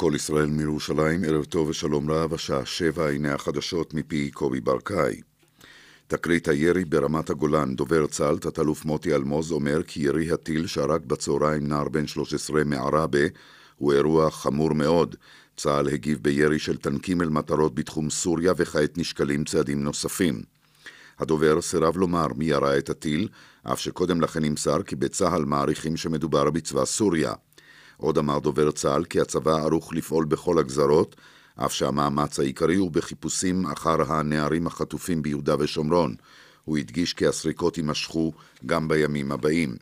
כל ישראל מירושלים, ערב טוב ושלום רב, השעה שבע, הנה החדשות מפי קובי ברקאי. תקרית הירי ברמת הגולן, דובר צה"ל, תת-אלוף מוטי אלמוז, אומר כי ירי הטיל שהרג בצהריים נער בן 13 מעראבה הוא אירוע חמור מאוד. צה"ל הגיב בירי של טנקים אל מטרות בתחום סוריה וכעת נשקלים צעדים נוספים. הדובר סירב לומר מי ירה את הטיל, אף שקודם לכן נמסר כי בצה"ל מעריכים שמדובר בצבא סוריה. עוד אמר דובר צה"ל כי הצבא ערוך לפעול בכל הגזרות, אף שהמאמץ העיקרי הוא בחיפושים אחר הנערים החטופים ביהודה ושומרון. הוא הדגיש כי הסריקות יימשכו גם בימים הבאים.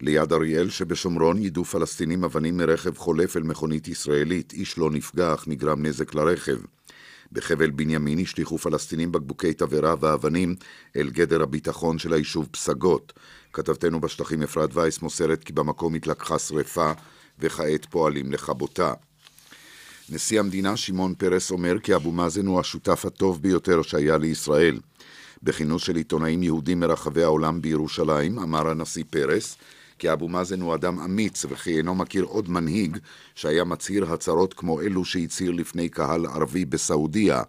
ליד אריאל שבשומרון יידו פלסטינים אבנים מרכב חולף אל מכונית ישראלית, איש לא נפגע אך נגרם נזק לרכב. בחבל בנימין השליכו פלסטינים בקבוקי תבערה ואבנים אל גדר הביטחון של היישוב פסגות. כתבתנו בשטחים אפרת וייס מוסרת כי במקום התלקחה שרפה וכעת פועלים לכבותה. נשיא המדינה שמעון פרס אומר כי אבו מאזן הוא השותף הטוב ביותר שהיה לישראל. בכינוס של עיתונאים יהודים מרחבי העולם בירושלים אמר הנשיא פרס כי אבו מאזן הוא אדם אמיץ וכי אינו מכיר עוד מנהיג שהיה מצהיר הצהרות כמו אלו שהצהיר לפני קהל ערבי בסעודיה.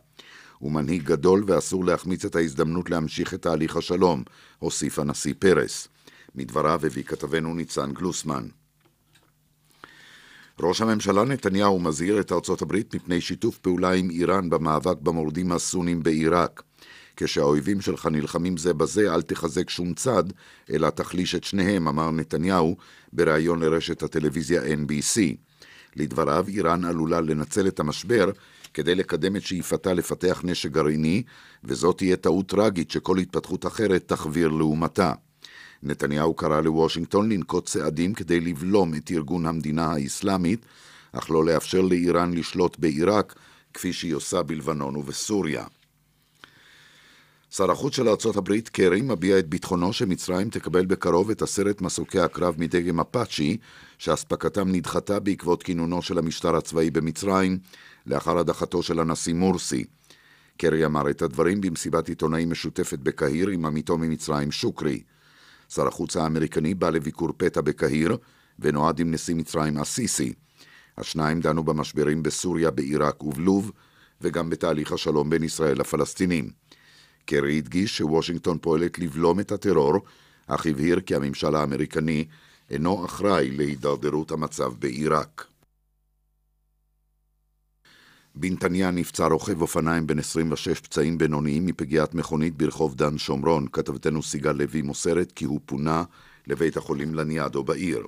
הוא מנהיג גדול ואסור להחמיץ את ההזדמנות להמשיך את תהליך השלום, הוסיף הנשיא פרס. מדבריו הביא כתבנו ניצן גלוסמן. ראש הממשלה נתניהו מזהיר את ארצות הברית מפני שיתוף פעולה עם איראן במאבק במורדים הסונים בעיראק. כשהאויבים שלך נלחמים זה בזה, אל תחזק שום צד, אלא תחליש את שניהם, אמר נתניהו בריאיון לרשת הטלוויזיה NBC. לדבריו, איראן עלולה לנצל את המשבר כדי לקדם את שאיפתה לפתח נשק גרעיני, וזאת תהיה טעות טרגית שכל התפתחות אחרת תחוויר לעומתה. נתניהו קרא לוושינגטון לנקוט צעדים כדי לבלום את ארגון המדינה האסלאמית, אך לא לאפשר לאיראן לשלוט בעיראק, כפי שהיא עושה בלבנון ובסוריה. שר החוץ של ארצות הברית, קרי, מביע את ביטחונו שמצרים תקבל בקרוב את עשרת מסוקי הקרב מדגם אפאצ'י, שאספקתם נדחתה בעקבות כינונו של המשטר הצבאי במצרים, לאחר הדחתו של הנשיא מורסי. קרי אמר את הדברים במסיבת עיתונאים משותפת בקהיר עם עמיתו ממצרים שוקרי. שר החוץ האמריקני בא לביקור פתע בקהיר, ונועד עם נשיא מצרים א-סיסי. השניים דנו במשברים בסוריה, בעיראק ובלוב, וגם בתהליך השלום בין ישראל לפלסטינים. קרי הדגיש שוושינגטון פועלת לבלום את הטרור, אך הבהיר כי הממשל האמריקני אינו אחראי להידרדרות המצב בעיראק. בנתניה נפצע רוכב אופניים בן 26 פצעים בינוניים מפגיעת מכונית ברחוב דן שומרון. כתבתנו סיגל לוי מוסרת כי הוא פונה לבית החולים לניאדו בעיר.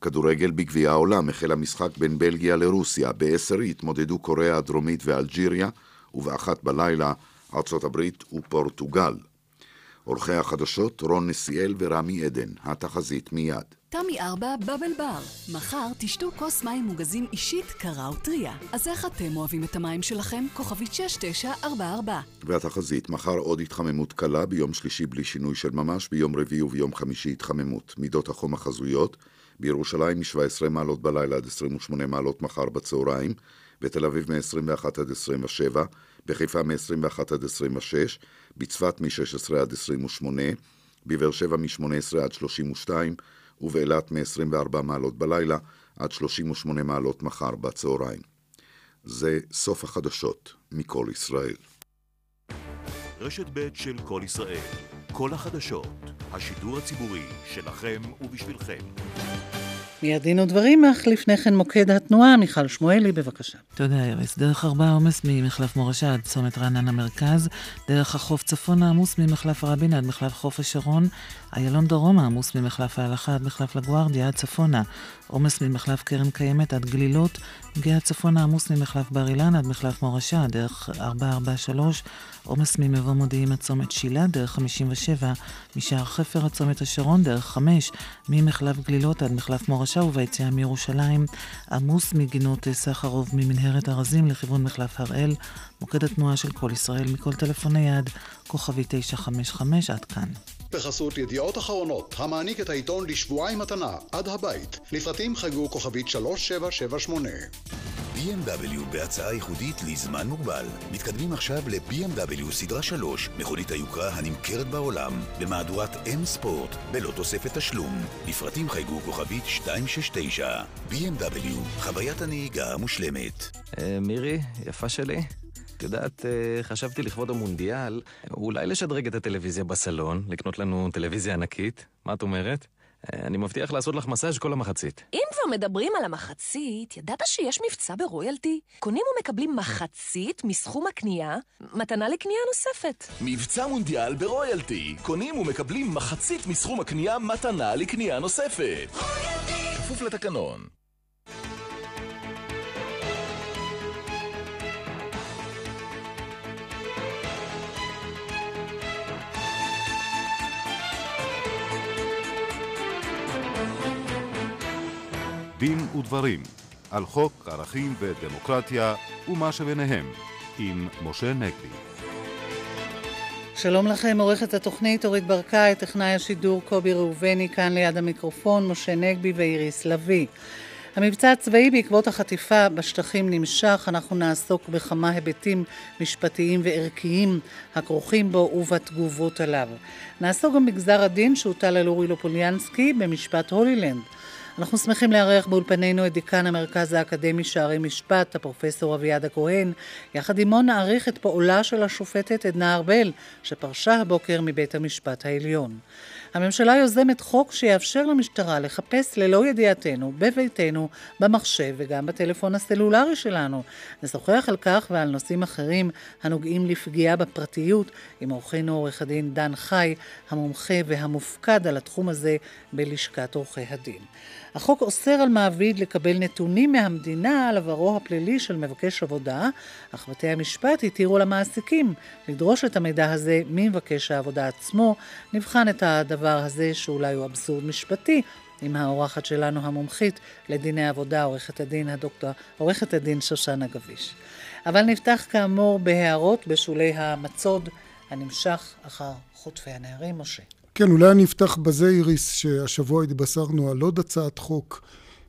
כדורגל בגביע העולם החל המשחק בין בלגיה לרוסיה. בעשר התמודדו קוריאה הדרומית ואלג'יריה, ובאחת בלילה ארצות הברית ופורטוגל. עורכי החדשות רון נסיאל ורמי עדן. התחזית מיד. תמי 4 בבל בר. מחר תשתו כוס מים מוגזים אישית, קרה וטריה. אז איך אתם אוהבים את המים שלכם? כוכבית 6944. והתחזית, מחר עוד התחממות קלה, ביום שלישי בלי שינוי של ממש, ביום רביעי וביום חמישי התחממות. מידות החום החזויות, בירושלים מ-17 מעלות בלילה עד 28 מעלות מחר בצהריים, בתל אביב מ-21 עד 27, בחיפה מ-21 עד 26, בצפת מ-16 עד 28, בבאר שבע מ-18 עד 32, ובאילת מ-24 מעלות בלילה עד 38 מעלות מחר בצהריים. זה סוף החדשות מכל ישראל. רשת ב' של כל ישראל, כל החדשות, השידור הציבורי שלכם ובשבילכם. מיד דין ודברים, אך לפני כן מוקד התנועה, מיכל שמואלי, בבקשה. תודה, ארז. דרך ארבעה עומס ממחלף מורשה עד צומת רעננה מרכז, דרך החוף צפונה עמוס ממחלף רבין עד מחלף חוף השרון, איילון דרומה עמוס ממחלף ההלכה עד מחלף לגוארדיה עד צפונה, עומס ממחלף קרן קיימת עד גלילות, גאה צפונה עמוס ממחלף בר אילן עד מחלף מורשה, דרך 443, עומס ממבוא מודיעין עד צומת שילה, דרך 57, משער חפר עד צומת השרון, דרך 5, ממחלף גלילות עד מחלף מורשה וביציאה מירושלים, עמוס מגינות סחרוב ממנהרת ארזים לכיוון מחלף הראל, מוקד התנועה של כל ישראל מכל טלפוני יד, כוכבי 955 עד כאן. בחסות ידיעות אחרונות, המעניק את העיתון לשבועיים מתנה, עד הבית. לפרטים חייגו כוכבית 3778. BMW בהצעה ייחודית לזמן מוגבל. מתקדמים עכשיו ל-BMW סדרה 3, מכונית היוקרה הנמכרת בעולם, במהדורת M ספורט, בלא תוספת תשלום. לפרטים חייגו כוכבית 269. BMW, חוויית הנהיגה המושלמת. אה, מירי, יפה שלי. את יודעת, אה, חשבתי לכבוד המונדיאל, אולי לשדרג את הטלוויזיה בסלון, לקנות לנו טלוויזיה ענקית. מה את אומרת? אה, אני מבטיח לעשות לך מסאז' כל המחצית. אם כבר מדברים על המחצית, ידעת שיש מבצע ברויאלטי? קונים ומקבלים מחצית מסכום הקנייה, מתנה לקנייה נוספת. מבצע מונדיאל ברויאלטי. קונים ומקבלים מחצית מסכום הקנייה, מתנה לקנייה נוספת. רויאלטי! כפוף לתקנון. דין ודברים על חוק ערכים ודמוקרטיה ומה שביניהם עם משה נגבי. שלום לכם, עורכת התוכנית אורית ברקאי, טכנאי השידור קובי ראובני, כאן ליד המיקרופון, משה נגבי ואיריס לביא. המבצע הצבאי בעקבות החטיפה בשטחים נמשך, אנחנו נעסוק בכמה היבטים משפטיים וערכיים הכרוכים בו ובתגובות עליו. נעסוק גם בגזר הדין שהוטל על אורי לופוליאנסקי במשפט הולילנד. אנחנו שמחים לארח באולפנינו את דיקן המרכז האקדמי שערי משפט, הפרופסור אביעד הכהן. יחד עמו נעריך את פועלה של השופטת עדנה ארבל, שפרשה הבוקר מבית המשפט העליון. הממשלה יוזמת חוק שיאפשר למשטרה לחפש ללא ידיעתנו, בביתנו, במחשב וגם בטלפון הסלולרי שלנו. נשוחח על כך ועל נושאים אחרים הנוגעים לפגיעה בפרטיות עם עורכנו עורך הדין דן חי, המומחה והמופקד על התחום הזה בלשכת עורכי הדין. החוק אוסר על מעביד לקבל נתונים מהמדינה על עברו הפלילי של מבקש עבודה, אך בתי המשפט התירו למעסיקים לדרוש את המידע הזה ממבקש העבודה עצמו. נבחן את הדבר הזה, שאולי הוא אבסורד משפטי, עם האורחת שלנו המומחית לדיני עבודה, עורכת הדין הדוקטור, עורכת הדין שושנה גביש. אבל נפתח כאמור בהערות בשולי המצוד הנמשך אחר חוטפי הנערים, משה. כן, אולי אני אפתח בזה, איריס, שהשבוע התבשרנו על עוד הצעת חוק,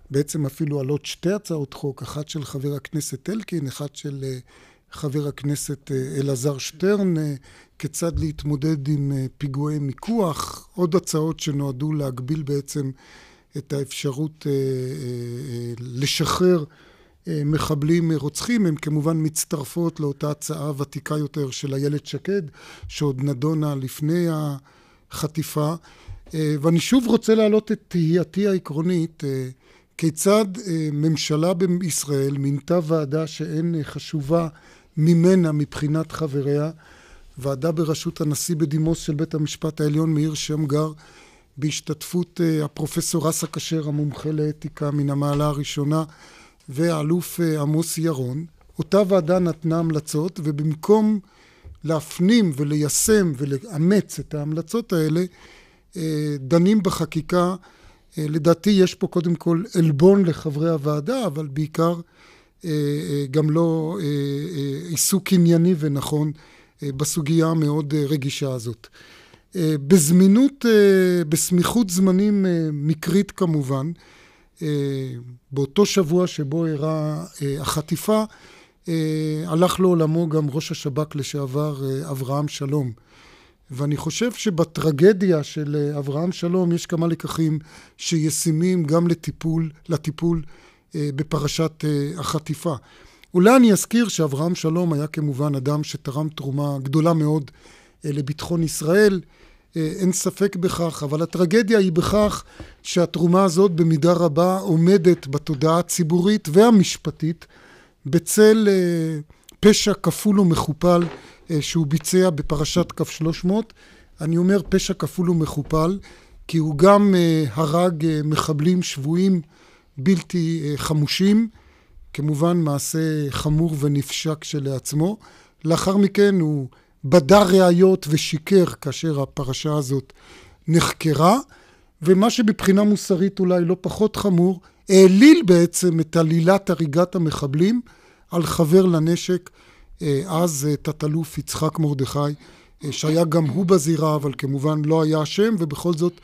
בעצם אפילו על עוד שתי הצעות חוק, אחת של חבר הכנסת אלקין, אחת של אה, חבר הכנסת אה, אלעזר שטרן, אה, כיצד להתמודד עם פיגועי מיקוח, עוד הצעות שנועדו להגביל בעצם את האפשרות לשחרר מחבלים רוצחים, הן כמובן מצטרפות לאותה הצעה ותיקה יותר של איילת שקד, שעוד נדונה לפני ה... חטיפה. אה, ואני שוב רוצה להעלות את תהייתי העקרונית, אה, כיצד אה, ממשלה בישראל מינתה ועדה שאין חשובה ממנה מבחינת חבריה, ועדה בראשות הנשיא בדימוס של בית המשפט העליון מאיר שמגר, בהשתתפות הפרופסור אסא כשר, המומחה לאתיקה מן המעלה הראשונה, והאלוף עמוס ירון. אותה ועדה נתנה המלצות, ובמקום להפנים וליישם ולאמץ את ההמלצות האלה, אה, דנים בחקיקה. אה, לדעתי יש פה קודם כל עלבון לחברי הוועדה, אבל בעיקר אה, גם לא עיסוק ענייני ונכון בסוגיה המאוד רגישה הזאת. בזמינות, בסמיכות זמנים מקרית כמובן, באותו שבוע שבו אירעה החטיפה, הלך לעולמו גם ראש השב"כ לשעבר אה, אברהם שלום. ואני חושב שבטרגדיה של אה, אברהם שלום יש כמה לקחים שישימים גם לטיפול, לטיפול בפרשת החטיפה. אולי אני אזכיר שאברהם שלום היה כמובן אדם שתרם תרומה גדולה מאוד לביטחון ישראל, אין ספק בכך, אבל הטרגדיה היא בכך שהתרומה הזאת במידה רבה עומדת בתודעה הציבורית והמשפטית בצל אה, פשע כפול ומכופל אה, שהוא ביצע בפרשת כף 300. אני אומר פשע כפול ומכופל, כי הוא גם אה, הרג מחבלים שבויים בלתי חמושים, כמובן מעשה חמור ונפשע כשלעצמו. לאחר מכן הוא בדה ראיות ושיקר כאשר הפרשה הזאת נחקרה, ומה שבבחינה מוסרית אולי לא פחות חמור, העליל בעצם את עלילת הריגת המחבלים על חבר לנשק, אה, אז אה, תת-אלוף יצחק מרדכי, אה, שהיה גם הוא בזירה, אבל כמובן לא היה אשם, ובכל זאת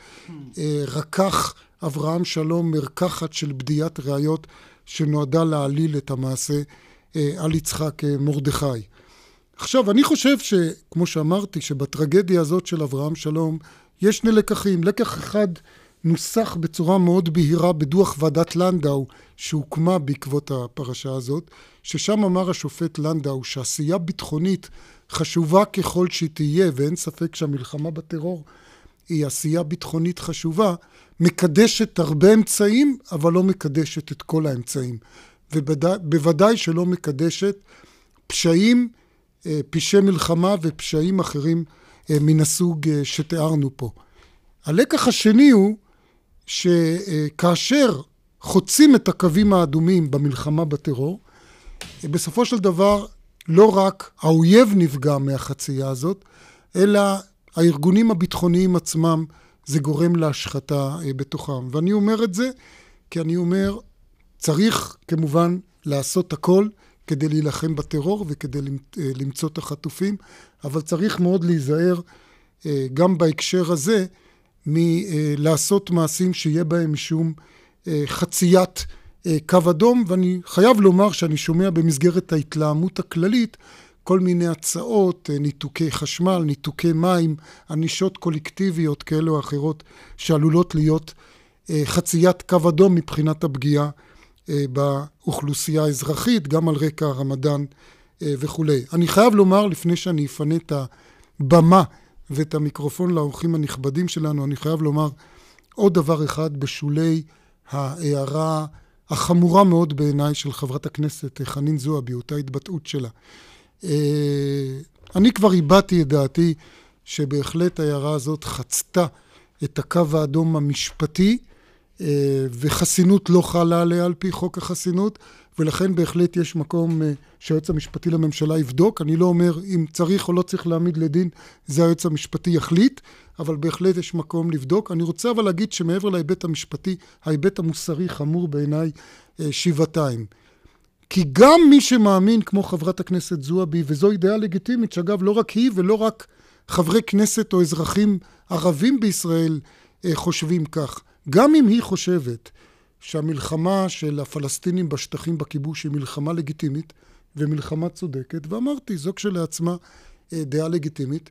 רקח אברהם שלום מרקחת של בדיית ראיות שנועדה להעליל את המעשה על יצחק מרדכי. עכשיו, אני חושב שכמו שאמרתי, שבטרגדיה הזאת של אברהם שלום יש שני לקחים. לקח אחד נוסח בצורה מאוד בהירה בדוח ועדת לנדאו שהוקמה בעקבות הפרשה הזאת, ששם אמר השופט לנדאו שעשייה ביטחונית חשובה ככל שהיא תהיה, ואין ספק שהמלחמה בטרור היא עשייה ביטחונית חשובה, מקדשת הרבה אמצעים, אבל לא מקדשת את כל האמצעים. ובוודאי שלא מקדשת פשעים, אה, פשעי מלחמה ופשעים אחרים אה, מן הסוג אה, שתיארנו פה. הלקח השני הוא שכאשר חוצים את הקווים האדומים במלחמה בטרור, בסופו של דבר לא רק האויב נפגע מהחצייה הזאת, אלא הארגונים הביטחוניים עצמם, זה גורם להשחתה אה, בתוכם. ואני אומר את זה כי אני אומר, צריך כמובן לעשות הכל כדי להילחם בטרור וכדי אה, למצוא את החטופים, אבל צריך מאוד להיזהר אה, גם בהקשר הזה מלעשות מעשים שיהיה בהם משום חציית קו אדום, ואני חייב לומר שאני שומע במסגרת ההתלהמות הכללית כל מיני הצעות, אה, ניתוקי חשמל, ניתוקי מים, ענישות קולקטיביות כאלו או אחרות שעלולות להיות אה, חציית קו אדום מבחינת הפגיעה אה, באוכלוסייה האזרחית, גם על רקע הרמדאן וכולי. אני חייב לומר, לפני שאני אפנה את הבמה ואת המיקרופון לאורחים הנכבדים שלנו, אני חייב לומר עוד דבר אחד בשולי ההערה החמורה מאוד בעיניי של חברת הכנסת חנין זועבי, אותה התבטאות שלה. אה, אני כבר הבעתי את דעתי שבהחלט ההערה הזאת חצתה את הקו האדום המשפטי, אה, וחסינות לא חלה עליה על פי חוק החסינות, ולכן בהחלט יש מקום אה, שהיועץ המשפטי לממשלה יבדוק. אני לא אומר אם צריך או לא צריך להעמיד לדין, זה היועץ המשפטי יחליט, אבל בהחלט יש מקום לבדוק. אני רוצה אבל להגיד שמעבר להיבט המשפטי, ההיבט המוסרי חמור בעיניי שבעתיים. כי גם מי שמאמין, כמו חברת הכנסת זועבי, וזו אידאה לגיטימית, שאגב, לא רק היא ולא רק חברי כנסת או אזרחים ערבים בישראל אה, חושבים כך, גם אם היא חושבת שהמלחמה של הפלסטינים בשטחים בכיבוש היא מלחמה לגיטימית ומלחמה צודקת, ואמרתי, זו כשלעצמה אה, דעה לגיטימית,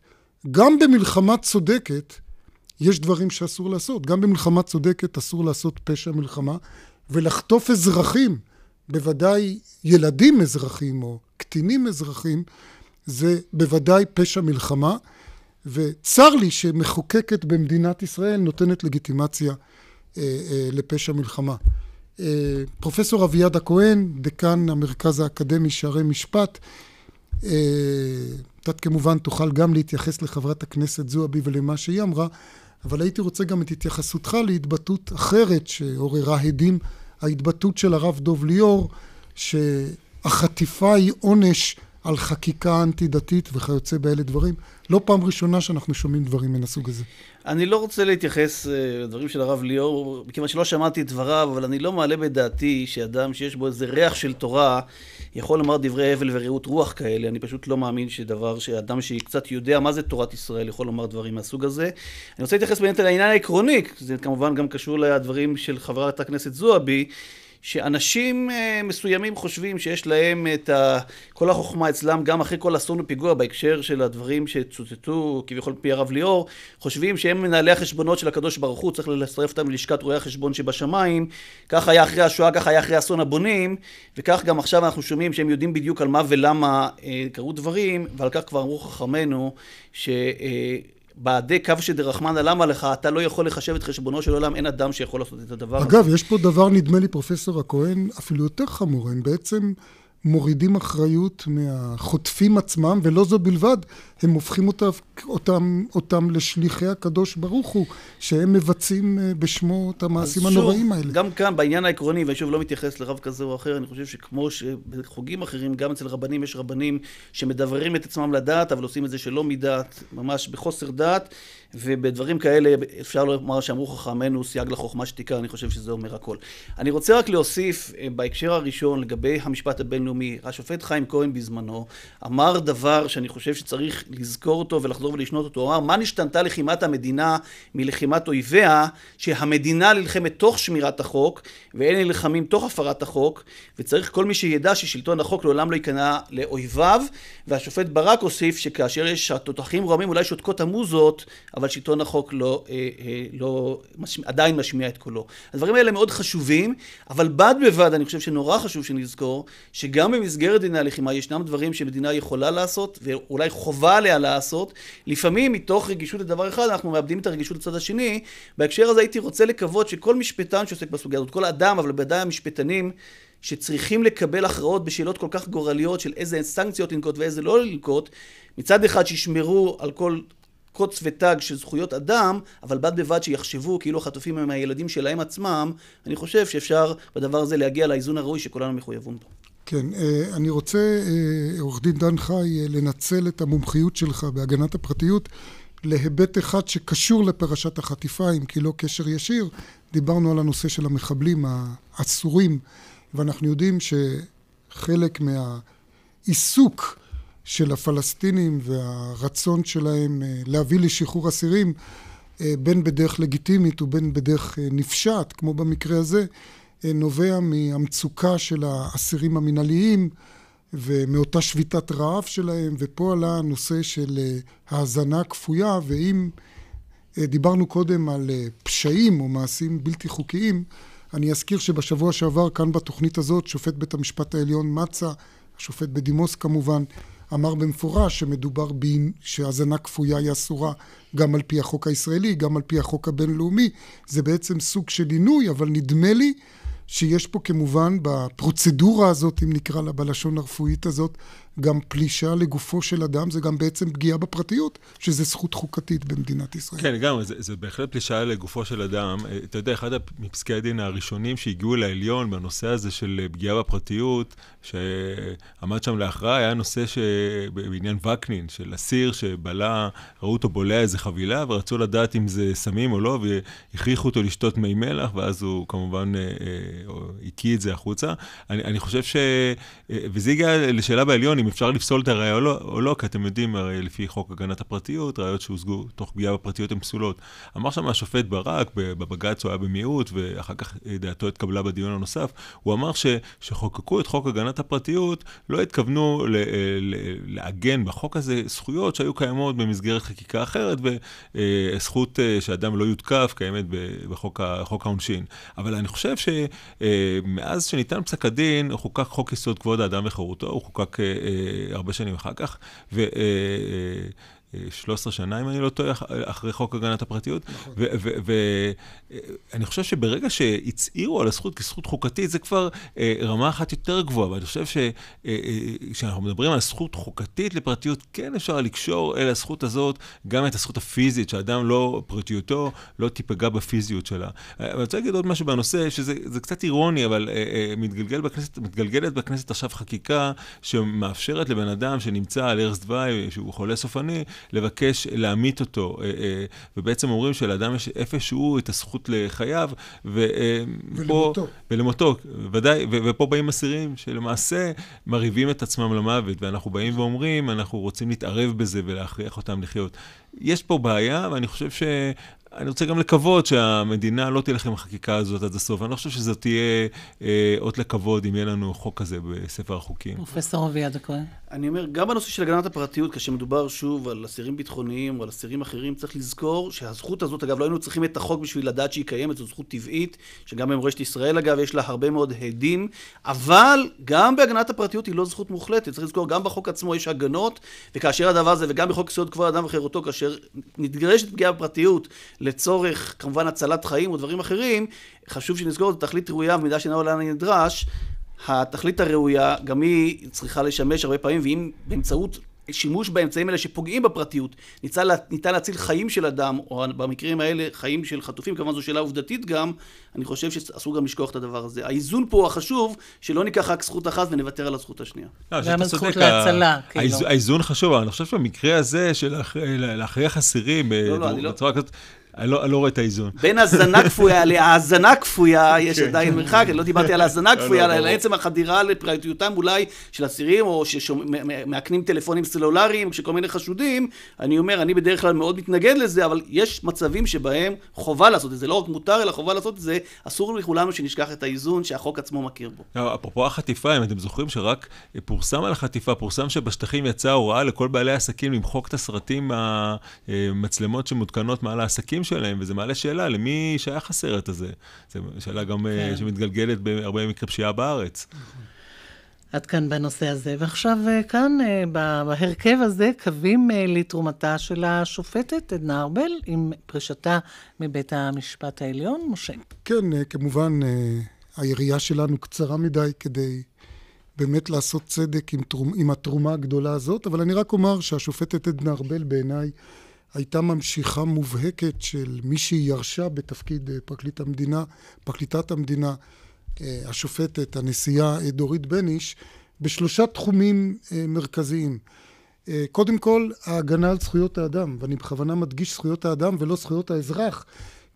גם במלחמה צודקת יש דברים שאסור לעשות. גם במלחמה צודקת אסור לעשות פשע מלחמה ולחטוף אזרחים. בוודאי ילדים אזרחים או קטינים אזרחים, זה בוודאי פשע מלחמה, וצר לי שמחוקקת במדינת ישראל נותנת לגיטימציה לפשע מלחמה. אה, פרופסור אביעד הכהן, דקן המרכז האקדמי שערי משפט, אה, אתה כמובן תוכל גם להתייחס לחברת הכנסת זועבי ולמה שהיא אמרה, אבל הייתי רוצה גם את התייחסותך להתבטאות אחרת שעוררה הדים ההתבטאות של הרב דוב ליאור, שהחטיפה היא עונש על חקיקה אנטי-דתית וכיוצא באלה דברים. לא פעם ראשונה שאנחנו שומעים דברים מן הסוג הזה. אני לא רוצה להתייחס אה, לדברים של הרב ליאור, מכיוון שלא שמעתי את דבריו, אבל אני לא מעלה בדעתי שאדם שיש בו איזה ריח של תורה, יכול לומר דברי הבל ורעות רוח כאלה. אני פשוט לא מאמין שדבר, שאדם שקצת יודע מה זה תורת ישראל יכול לומר דברים מהסוג הזה. אני רוצה להתייחס באמת לעניין העקרוני, זה כמובן גם קשור לדברים של חברת הכנסת זועבי. שאנשים אה, מסוימים חושבים שיש להם את ה... כל החוכמה אצלם, גם אחרי כל אסון ופיגוע, בהקשר של הדברים שצוטטו כביכול מפי הרב ליאור, חושבים שהם מנהלי החשבונות של הקדוש ברוך הוא, צריך לצרף אותם ללשכת רואי החשבון שבשמיים. כך היה אחרי השואה, כך היה אחרי אסון הבונים, וכך גם עכשיו אנחנו שומעים שהם יודעים בדיוק על מה ולמה אה, קרו דברים, ועל כך כבר אמרו חכמינו, ש... בעדי קו שדרחמנא למה לך, אתה לא יכול לחשב את חשבונו של עולם, אין אדם שיכול לעשות את הדבר אגב, הזה. אגב, יש פה דבר, נדמה לי, פרופסור הכהן, אפילו יותר חמור, הם בעצם מורידים אחריות מהחוטפים עצמם, ולא זו בלבד, הם הופכים אותם, אותם, אותם לשליחי הקדוש ברוך הוא, שהם מבצעים אה, בשמו את המעשים הנוראים האלה. גם כאן, בעניין העקרוני, ואני שוב לא מתייחס לרב כזה או אחר, אני חושב שכמו שבחוגים אחרים, גם אצל רבנים יש רבנים שמדברים את עצמם לדעת, אבל עושים את זה שלא מדעת, ממש בחוסר דעת. ובדברים כאלה אפשר לומר שאמרו חכמינו סייג לחוכמה שתיקה, אני חושב שזה אומר הכל. אני רוצה רק להוסיף אה, בהקשר הראשון לגבי המשפט הבינלאומי, השופט חיים כהן בזמנו אמר דבר שאני חושב שצריך לזכור אותו ולחזור ולשנות אותו. הוא אמר, מה נשתנתה לחימת המדינה מלחימת אויביה, שהמדינה נלחמת תוך שמירת החוק, ואלה נלחמים תוך הפרת החוק, וצריך כל מי שידע ששלטון החוק לעולם לא ייכנע לאויביו, והשופט ברק הוסיף שכאשר יש התותחים רועמים אולי שותקות המוזות, אבל שלטון החוק לא, אה, אה, לא מש... עדיין משמיע את קולו. הדברים האלה מאוד חשובים, אבל בד בבד אני חושב שנורא חשוב שנזכור, שגם במסגרת דיני הלחימה ישנם דברים שמדינה יכולה לעשות, ואולי חובה עליה לעשות, לפעמים מתוך רגישות לדבר אחד אנחנו מאבדים את הרגישות לצד השני. בהקשר הזה הייתי רוצה לקוות שכל משפטן שעוסק בסוגיה הזאת, כל אדם, אבל בוודאי המשפטנים, שצריכים לקבל הכרעות בשאלות כל כך גורליות של איזה סנקציות לנקוט ואיזה לא לנקוט, מצד אחד שישמרו על כל קוץ ותג של זכויות אדם, אבל בד בבד שיחשבו כאילו החטופים הם הילדים שלהם עצמם, אני חושב שאפשר בדבר הזה להגיע לאיזון הראוי שכולנו מחויבים בו. כן, אני רוצה, עורך דין דן חי, לנצל את המומחיות שלך בהגנת הפרטיות להיבט אחד שקשור לפרשת החטיפה, אם כי לא קשר ישיר. דיברנו על הנושא של המחבלים האסורים, ואנחנו יודעים שחלק מהעיסוק של הפלסטינים והרצון שלהם להביא לשחרור אסירים, בין בדרך לגיטימית ובין בדרך נפשעת, כמו במקרה הזה, נובע מהמצוקה של האסירים המנהליים ומאותה שביתת רעב שלהם, ופה עלה הנושא של האזנה כפויה, ואם דיברנו קודם על פשעים או מעשים בלתי חוקיים, אני אזכיר שבשבוע שעבר כאן בתוכנית הזאת שופט בית המשפט העליון מצא, השופט בדימוס כמובן, אמר במפורש שמדובר ב... שהאזנה כפויה היא אסורה גם על פי החוק הישראלי, גם על פי החוק הבינלאומי. זה בעצם סוג של עינוי, אבל נדמה לי שיש פה כמובן בפרוצדורה הזאת, אם נקרא לה בלשון הרפואית הזאת, גם פלישה לגופו של אדם, זה גם בעצם פגיעה בפרטיות, שזה זכות חוקתית במדינת ישראל. כן, לגמרי, זה, זה בהחלט פלישה לגופו של אדם. אתה יודע, אחד מפסקי הדין הראשונים שהגיעו לעליון בנושא הזה של פגיעה בפרטיות, שעמד שם להכרעה, היה נושא בעניין וקנין, של אסיר שבלע, ראו אותו בולע איזה חבילה, ורצו לדעת אם זה סמים או לא, והכריחו אותו לשתות מי מלח, ואז הוא כמובן הקיא את זה החוצה. אני, אני חושב ש... וזה הגיע לשאלה בעליון, אם אפשר לפסול את הראייה או לא, או לא, כי אתם יודעים, הרי לפי חוק הגנת הפרטיות, ראיות שהושגו תוך פגיעה בפרטיות הן פסולות. אמר שם השופט ברק, בבג"ץ הוא היה במיעוט, ואחר כך דעתו התקבלה בדיון הנוסף, הוא אמר ש, שחוקקו את חוק הגנת הפרטיות, לא התכוונו ל, לעגן בחוק הזה זכויות שהיו קיימות במסגרת חקיקה אחרת, וזכות שאדם לא יודקף קיימת בחוק העונשין. אבל אני חושב שמאז שניתן פסק הדין, חוקק חוק יסוד כבוד האדם וחירותו, הוא חוקק הרבה שנים אחר כך, ו... 13 שנה, אם אני לא טועה, אחרי חוק הגנת הפרטיות. נכון. ואני חושב שברגע שהצהירו על הזכות כזכות חוקתית, זה כבר אה, רמה אחת יותר גבוהה. ואני חושב שכשאנחנו אה, מדברים על זכות חוקתית לפרטיות, כן אפשר לקשור אל הזכות הזאת גם את הזכות הפיזית, שאדם לא, פרטיותו לא תיפגע בפיזיות שלה. אני רוצה להגיד עוד משהו בנושא, שזה קצת אירוני, אבל מתגלגל בכנסת, מתגלגלת בכנסת עכשיו חקיקה שמאפשרת לבן אדם שנמצא על ערש דווי, שהוא חולה סופני, לבקש להמית אותו, אה, אה, ובעצם אומרים שלאדם יש איפשהו את הזכות לחייו, ופה... ולמותו. ולמותו, ודאי, ופה באים אסירים שלמעשה מרהיבים את עצמם למוות, ואנחנו באים ואומרים, אנחנו רוצים להתערב בזה ולהכריח אותם לחיות. יש פה בעיה, ואני חושב ש... אני רוצה גם לקוות שהמדינה לא תלך עם החקיקה הזאת עד הסוף. אני לא חושב שזאת תהיה אה, אות לכבוד אם יהיה לנו חוק כזה בספר החוקים. פרופסור אביעד הכהן. אני אומר, גם בנושא של הגנת הפרטיות, כשמדובר שוב על אסירים ביטחוניים או על אסירים אחרים, צריך לזכור שהזכות הזאת, אגב, לא היינו צריכים את החוק בשביל לדעת שהיא קיימת, זו זכות טבעית, שגם במורשת ישראל, אגב, יש לה הרבה מאוד הדים, אבל גם בהגנת הפרטיות היא לא זכות מוחלטת. צריך לזכור, גם בחוק עצמו יש הגנות, וכאשר הדבר הזה, וגם בחוק יסוד כבוד האדם וחירותו, כאשר נתגרשת פגיעה בפרטיות לצורך, כמובן, הצלת חיים או דברים אחרים, חשוב שנזכור את התכלית ראויה במידה שאינה עולה נדרש. התכלית הראויה, גם היא צריכה לשמש הרבה פעמים, ואם באמצעות שימוש באמצעים האלה שפוגעים בפרטיות, ניתן, ניתן להציל חיים של אדם, או במקרים האלה חיים של חטופים, כמובן זו שאלה עובדתית גם, אני חושב שאסור גם לשכוח את הדבר הזה. האיזון פה החשוב, שלא ניקח רק זכות אחת ונוותר על הזכות השנייה. גם הזכות להצלה, כאילו. האיזון חשוב, אבל אני חושב שבמקרה הזה של להכריח אסירים לא, לא, בצורה כזאת... אני לא, לא רואה את האיזון. בין הזנה כפויה להאזנה כפויה יש כן. עדיין מרחק, אני לא דיברתי על האזנה לא, כפויה, אלא עצם החדירה לפרטיותם אולי של אסירים, או שמאכנים טלפונים סלולריים, של כל מיני חשודים, אני אומר, אני בדרך כלל מאוד מתנגד לזה, אבל יש מצבים שבהם חובה לעשות את זה, לא רק מותר, אלא חובה לעשות את זה, אסור לכולנו שנשכח את האיזון שהחוק עצמו מכיר בו. לא, אפרופו החטיפה, אם אתם זוכרים שרק פורסם על החטיפה, פורסם שבשטחים יצאה הוראה לכל בעלי העסקים למחוק את הסרטים מהמצלמות שמותקנות מעל העסקים שלהם, וזה מעלה שאלה, למי שייך הסרט הזה? זו שאלה גם אה, כן. שמתגלגלת בהרבה מקרי פשיעה בארץ. עד כאן בנושא הזה. ועכשיו אה, כאן, אה, בהרכב הזה, קווים לתרומתה של השופטת עדנה ארבל, עם פרישתה מבית המשפט העליון. משה. כן, כמובן, היריעה שלנו קצרה מדי כדי באמת לעשות צדק עם, תרומ, עם התרומה הגדולה הזאת, אבל אני רק אומר שהשופטת עדנה ארבל בעיניי הייתה ממשיכה מובהקת של מי שהיא ירשה בתפקיד אה, פרקליט המדינה, פרקליטת המדינה, אה, השופטת, הנשיאה אה, דורית בניש, בשלושה תחומים מרכזיים. קודם כל, ההגנה על זכויות האדם, ואני בכוונה מדגיש זכויות האדם ולא זכויות האזרח,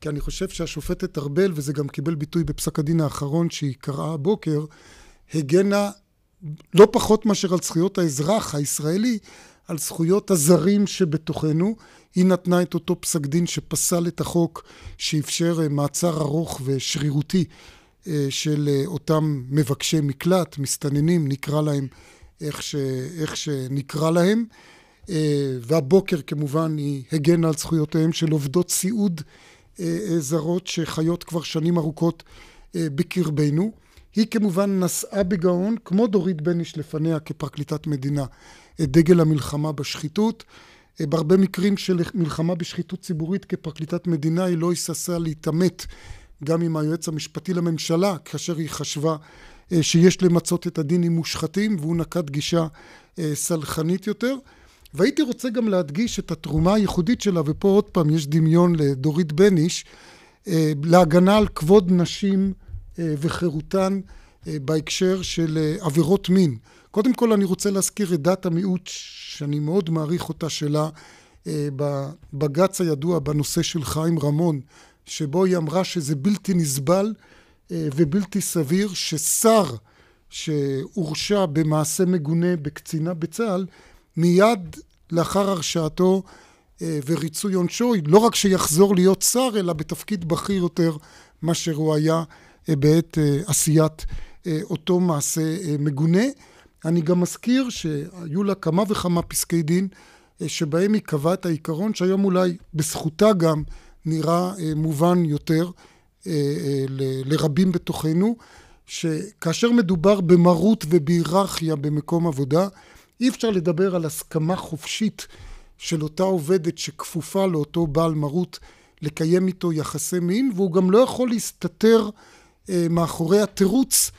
כי אני חושב שהשופטת ארבל, וזה גם קיבל ביטוי בפסק הדין האחרון שהיא קראה הבוקר, הגנה לא פחות מאשר על זכויות האזרח הישראלי, על זכויות הזרים שבתוכנו. היא נתנה את אותו פסק דין שפסל את החוק שאפשר אה, מעצר ארוך ושרירותי אה, של אה, אותם מבקשי מקלט, מסתננים, נקרא להם איך, ש, איך שנקרא להם. והבוקר כמובן היא הגנה על זכויותיהם של עובדות סיעוד זרות שחיות כבר שנים ארוכות בקרבנו. היא כמובן נשאה בגאון, כמו דורית בניש לפניה כפרקליטת מדינה, את דגל המלחמה בשחיתות. אה, בהרבה מקרים של מלחמה בשחיתות ציבורית כפרקליטת מדינה היא לא היססה להתעמת גם עם היועץ המשפטי לממשלה כאשר היא חשבה אה, שיש למצות את הדין עם מושחתים והוא נקט גישה אה, סלחנית יותר והייתי רוצה גם להדגיש את התרומה הייחודית שלה ופה עוד פעם יש דמיון לדורית בניש להגנה על כבוד נשים וחירותן בהקשר של עבירות מין קודם כל אני רוצה להזכיר את דת המיעוט שאני מאוד מעריך אותה שלה אה, בבג"ץ הידוע בנושא של חיים רמון שבו היא אמרה שזה בלתי נסבל אה, ובלתי סביר ששר שהורשע במעשה מגונה בקצינה בצה"ל מיד לאחר הרשעתו אה, וריצוי עונשו לא רק שיחזור להיות שר אלא בתפקיד בכיר יותר מאשר הוא היה בעת עשיית אותו מעשה מגונה אני גם מזכיר שהיו לה כמה וכמה פסקי דין אה, שבהם היא קבעה את העיקרון שהיום אולי בזכותה גם נראה אה, מובן יותר אה, לרבים בתוכנו, שכאשר מדובר במרות ובהיררכיה במקום עבודה, אי אפשר לדבר על הסכמה חופשית של אותה עובדת שכפופה לאותו בעל מרות לקיים איתו יחסי מין, והוא גם לא יכול להסתתר מאחורי התירוץ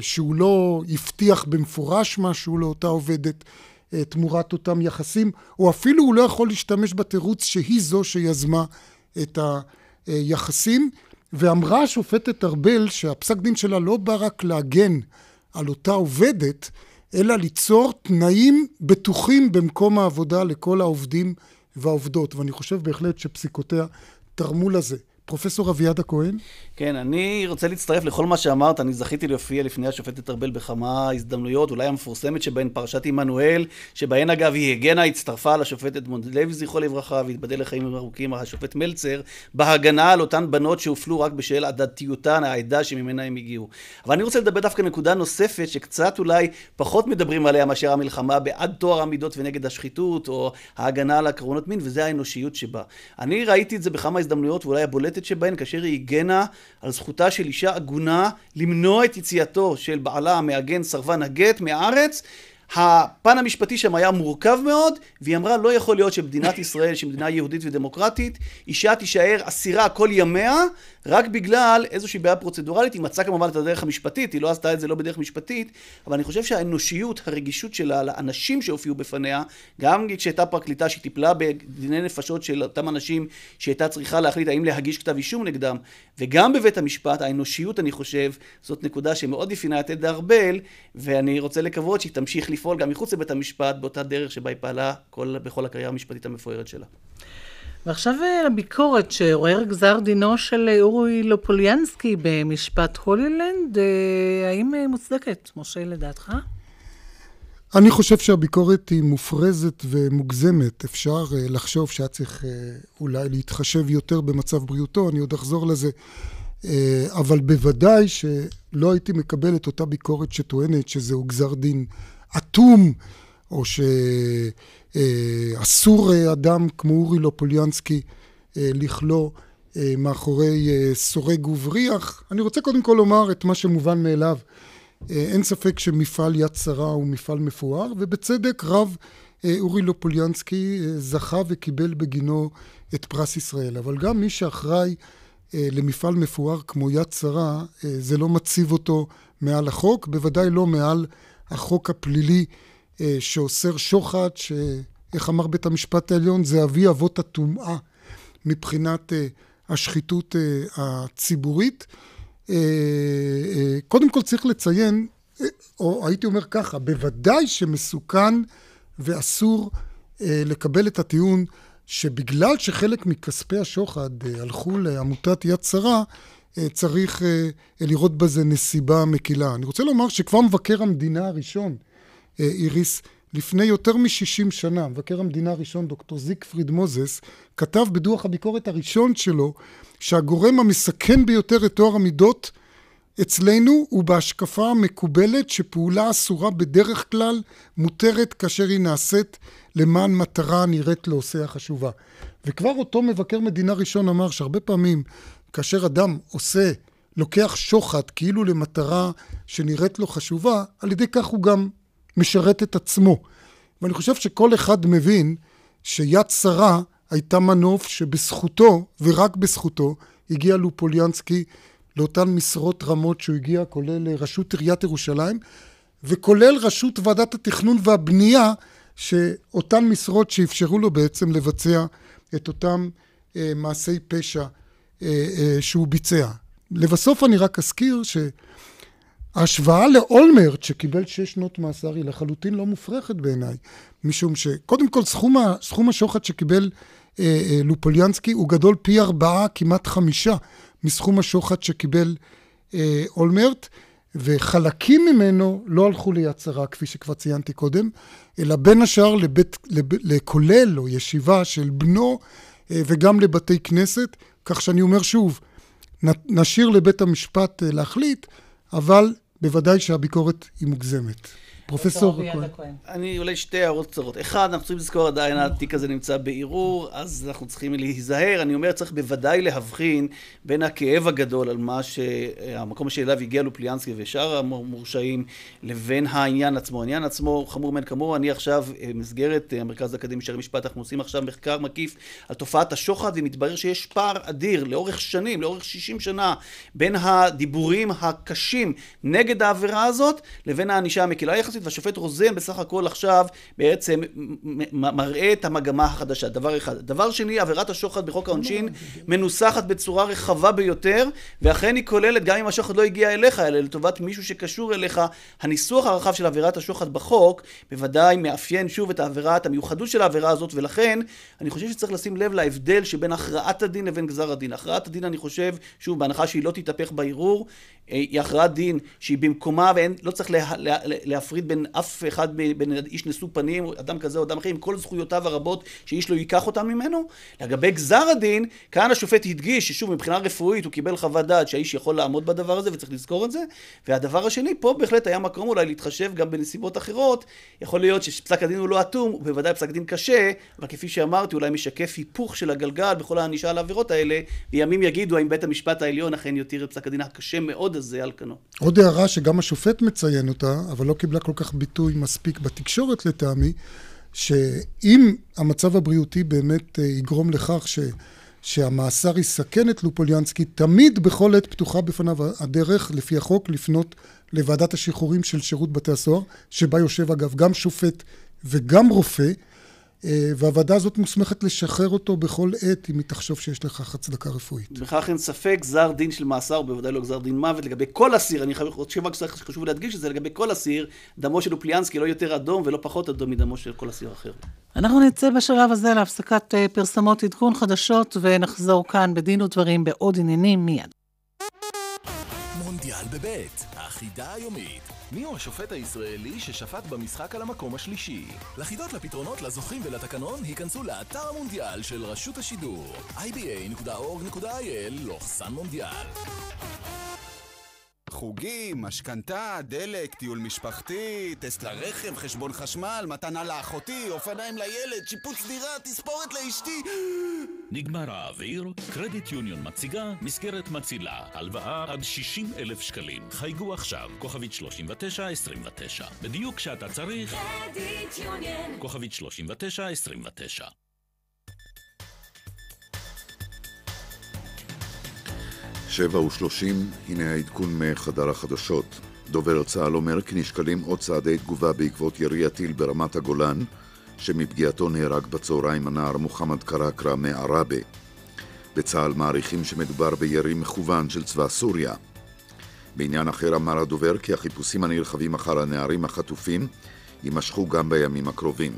שהוא לא הבטיח במפורש משהו לאותה עובדת אה, תמורת אותם יחסים, או אפילו הוא לא יכול להשתמש בתירוץ שהיא זו שיזמה את היחסים. ואמרה השופטת ארבל שהפסק דין שלה לא בא רק להגן על אותה עובדת, אלא ליצור תנאים בטוחים במקום העבודה לכל העובדים והעובדות. ואני חושב בהחלט שפסיקותיה תרמו לזה. פרופסור אביעד הכהן? כן, אני רוצה להצטרף לכל מה שאמרת. אני זכיתי להופיע לפני השופטת ארבל בכמה הזדמנויות, אולי המפורסמת שבהן פרשת עמנואל, שבהן אגב היא הגנה, הצטרפה לשופטת מונדלוי, זכרו לברכה, והתבדל לחיים ארוכים השופט מלצר, בהגנה על אותן בנות שהופלו רק בשל עדתיותן, העדה שממנה הם הגיעו. אבל אני רוצה לדבר דווקא נקודה נוספת, שקצת אולי פחות מדברים עליה מאשר המלחמה בעד טוהר המידות ונגד השחיתות, או ההגנה על עקרונות מין, וזה האנושיות שבה. אני ראיתי את זה בכמה הזדמנויות, ואולי הבולטת הבולטת שבהן כאשר היא הגנה על זכותה של אישה עגונה למנוע את יציאתו של בעלה המעגן סרבן הגט מהארץ הפן המשפטי שם היה מורכב מאוד, והיא אמרה לא יכול להיות שמדינת ישראל, שהיא מדינה יהודית ודמוקרטית, אישה תישאר אסירה כל ימיה, רק בגלל איזושהי בעיה פרוצדורלית, היא מצאה כמובן את הדרך המשפטית, היא לא עשתה את זה לא בדרך משפטית, אבל אני חושב שהאנושיות, הרגישות שלה לאנשים שהופיעו בפניה, גם כשהייתה פרקליטה שהיא טיפלה בדיני נפשות של אותם אנשים שהייתה צריכה להחליט האם להגיש כתב אישום נגדם, וגם בבית המשפט, האנושיות אני חושב, זאת נקודה שמאוד אפיינה את עדה ארבל, ואני רוצה לקוות שהיא תמשיך לפעול גם מחוץ לבית המשפט באותה דרך שבה היא פעלה כל, בכל הקריירה המשפטית המפוארת שלה. ועכשיו הביקורת שעורר גזר דינו של אורי לופוליאנסקי במשפט הולילנד, האם מוצדקת, משה, לדעתך? אני חושב שהביקורת היא מופרזת ומוגזמת. אפשר לחשוב שהיה צריך אולי להתחשב יותר במצב בריאותו, אני עוד אחזור לזה. אבל בוודאי שלא הייתי מקבל את אותה ביקורת שטוענת שזהו גזר דין אטום, או שאסור אדם כמו אורי לופוליאנסקי לכלוא מאחורי סורג ובריח. אני רוצה קודם כל לומר את מה שמובן מאליו. אין ספק שמפעל יד שרה הוא מפעל מפואר, ובצדק רב אורי לופוליאנסקי זכה וקיבל בגינו את פרס ישראל. אבל גם מי שאחראי למפעל מפואר כמו יד שרה, זה לא מציב אותו מעל החוק, בוודאי לא מעל החוק הפלילי שאוסר שוחד, שאיך אמר בית המשפט העליון, זה אבי אבות הטומאה מבחינת השחיתות הציבורית. קודם כל צריך לציין, או הייתי אומר ככה, בוודאי שמסוכן ואסור לקבל את הטיעון שבגלל שחלק מכספי השוחד הלכו לעמותת יד שרה, צריך לראות בזה נסיבה מקילה. אני רוצה לומר שכבר מבקר המדינה הראשון, איריס, לפני יותר מ-60 שנה, מבקר המדינה הראשון, דוקטור זיקפריד מוזס, כתב בדוח הביקורת הראשון שלו, שהגורם המסכן ביותר את טוהר המידות אצלנו הוא בהשקפה המקובלת שפעולה אסורה בדרך כלל מותרת כאשר היא נעשית למען מטרה נראית לעושיה חשובה. וכבר אותו מבקר מדינה ראשון אמר שהרבה פעמים כאשר אדם עושה, לוקח שוחד כאילו למטרה שנראית לו חשובה, על ידי כך הוא גם משרת את עצמו. ואני חושב שכל אחד מבין שיד שרה הייתה מנוף שבזכותו, ורק בזכותו, הגיע לופוליאנסקי לאותן משרות רמות שהוא הגיע, כולל ראשות עיריית ירושלים, וכולל ראשות ועדת התכנון והבנייה, שאותן משרות שאפשרו לו בעצם לבצע את אותם אה, מעשי פשע אה, אה, שהוא ביצע. לבסוף אני רק אזכיר שההשוואה לאולמרט שקיבל שש שנות מאסר היא לחלוטין לא מופרכת בעיניי, משום שקודם כל סכום, סכום השוחד שקיבל אה, אה, לופוליאנסקי הוא גדול פי ארבעה, כמעט חמישה, מסכום השוחד שקיבל אה, אולמרט, וחלקים ממנו לא הלכו ליד שרה, כפי שכבר ציינתי קודם, אלא בין השאר לבית, לב, לכולל או ישיבה של בנו אה, וגם לבתי כנסת, כך שאני אומר שוב, נשאיר לבית המשפט אה, להחליט, אבל בוודאי שהביקורת היא מוגזמת. פרופסור כהן. אני אולי שתי הערות קצרות. אחד, אנחנו צריכים לזכור עדיין, התיק הזה נמצא בערעור, אז אנחנו צריכים להיזהר. אני אומר, צריך בוודאי להבחין בין הכאב הגדול על מה שהמקום שאליו הגיע לופליאנסקי ושאר המורשעים, לבין העניין עצמו. העניין עצמו חמור מן כמוהו. אני עכשיו, במסגרת המרכז האקדמי שערי משפט, אנחנו עושים עכשיו מחקר מקיף על תופעת השוחד, ומתברר שיש פער אדיר לאורך שנים, לאורך 60 שנה, בין הדיבורים הקשים נגד העבירה הזאת, לבין הענישה המקילה יחסית. והשופט רוזן בסך הכל עכשיו בעצם מראה את המגמה החדשה, דבר אחד. דבר שני, עבירת השוחד בחוק העונשין מנוסחת בצורה רחבה ביותר, ואכן היא כוללת, גם אם השוחד לא הגיע אליך, אלא לטובת מישהו שקשור אליך, הניסוח הרחב של עבירת השוחד בחוק, בוודאי מאפיין שוב את העבירת, המיוחדות של העבירה הזאת, ולכן אני חושב שצריך לשים לב להבדל שבין הכרעת הדין לבין גזר הדין. הכרעת הדין, אני חושב, שוב, בהנחה שהיא לא תתהפך בערעור, היא הכרעת דין שהיא במקומה, ולא צריך לה, לה, להפריד בין אף אחד, בין איש נשוא פנים, אדם כזה או אדם אחר, עם כל זכויותיו הרבות שאיש לא ייקח אותם ממנו. לגבי גזר הדין, כאן השופט הדגיש ששוב, מבחינה רפואית הוא קיבל חוות דעת שהאיש יכול לעמוד בדבר הזה וצריך לזכור את זה. והדבר השני, פה בהחלט היה מקום אולי להתחשב גם בנסיבות אחרות. יכול להיות שפסק הדין הוא לא אטום, הוא בוודאי פסק דין קשה, אבל כפי שאמרתי, אולי משקף היפוך של הגלגל בכל הענישה על העבירות האלה, וימים יגידו האם בית המשפט העליון אכן יותיר את פסק הדין הקשה מאוד הזה על כנו. עוד הערה שגם השופט מציין אותה, אבל לא קיבלה כל כך ביטוי מספיק בתקשורת לטעמי, שאם המצב הבריאותי באמת יגרום לכך ש... שהמאסר יסכן את לופוליאנסקי, תמיד בכל עת פתוחה בפניו הדרך, לפי החוק, לפנות לוועדת השחרורים של שירות בתי הסוהר, שבה יושב אגב גם שופט וגם רופא, אה, והוועדה הזאת מוסמכת לשחרר אותו בכל עת אם היא תחשוב שיש לכך הצדקה רפואית. בכך אין ספק, גזר דין של מאסר, בוודאי לא גזר דין מוות, לגבי כל אסיר, אני חושב רק חשוב להדגיש את זה, לגבי כל אסיר, דמו של אופליאנסקי לא יותר אדום ולא פחות אדום מדמו של כל אסיר אחר. אנחנו נצא בשלב הזה להפסקת אה, פרסמות עדכון חדשות ונחזור כאן בדין ודברים בעוד עניינים מיד. מונדיאל בבית, החידה היומית. מיהו השופט הישראלי ששפט במשחק על המקום השלישי? לחידות לפתרונות לזוכים ולתקנון, היכנסו לאתר המונדיאל של רשות השידור iba.org.il/מונדיאל חוגים, משכנתה, דלק, טיול משפחתי, טסט לרכב, חשבון חשמל, מתנה לאחותי, אופניים לילד, שיפוץ דירה, תספורת לאשתי. נגמר האוויר, קרדיט יוניון מציגה מסגרת מצילה, הלוואה עד 60 אלף שקלים. חייגו עכשיו, כוכבית 3929. בדיוק כשאתה צריך... קרדיט יוניון. כוכבית 3929. שבע ושלושים, הנה העדכון מחדר החדשות. דובר צה"ל אומר כי נשקלים עוד צעדי תגובה בעקבות ירי הטיל ברמת הגולן, שמפגיעתו נהרג בצהריים הנער מוחמד קראקרה מעראבה. בצה"ל מעריכים שמדובר בירי מכוון של צבא סוריה. בעניין אחר אמר הדובר כי החיפושים הנרחבים אחר הנערים החטופים יימשכו גם בימים הקרובים.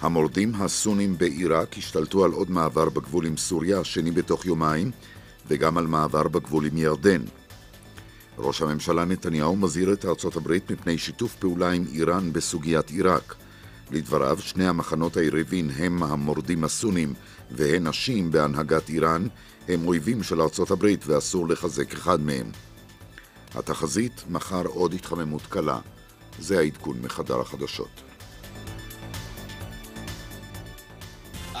המורדים הסונים בעיראק השתלטו על עוד מעבר בגבול עם סוריה, השני בתוך יומיים, וגם על מעבר בגבול עם ירדן. ראש הממשלה נתניהו מזהיר את ארצות הברית מפני שיתוף פעולה עם איראן בסוגיית עיראק. לדבריו, שני המחנות היריבים הם המורדים הסונים והן נשים בהנהגת איראן, הם אויבים של ארצות הברית ואסור לחזק אחד מהם. התחזית, מחר עוד התחממות קלה. זה העדכון מחדר החדשות.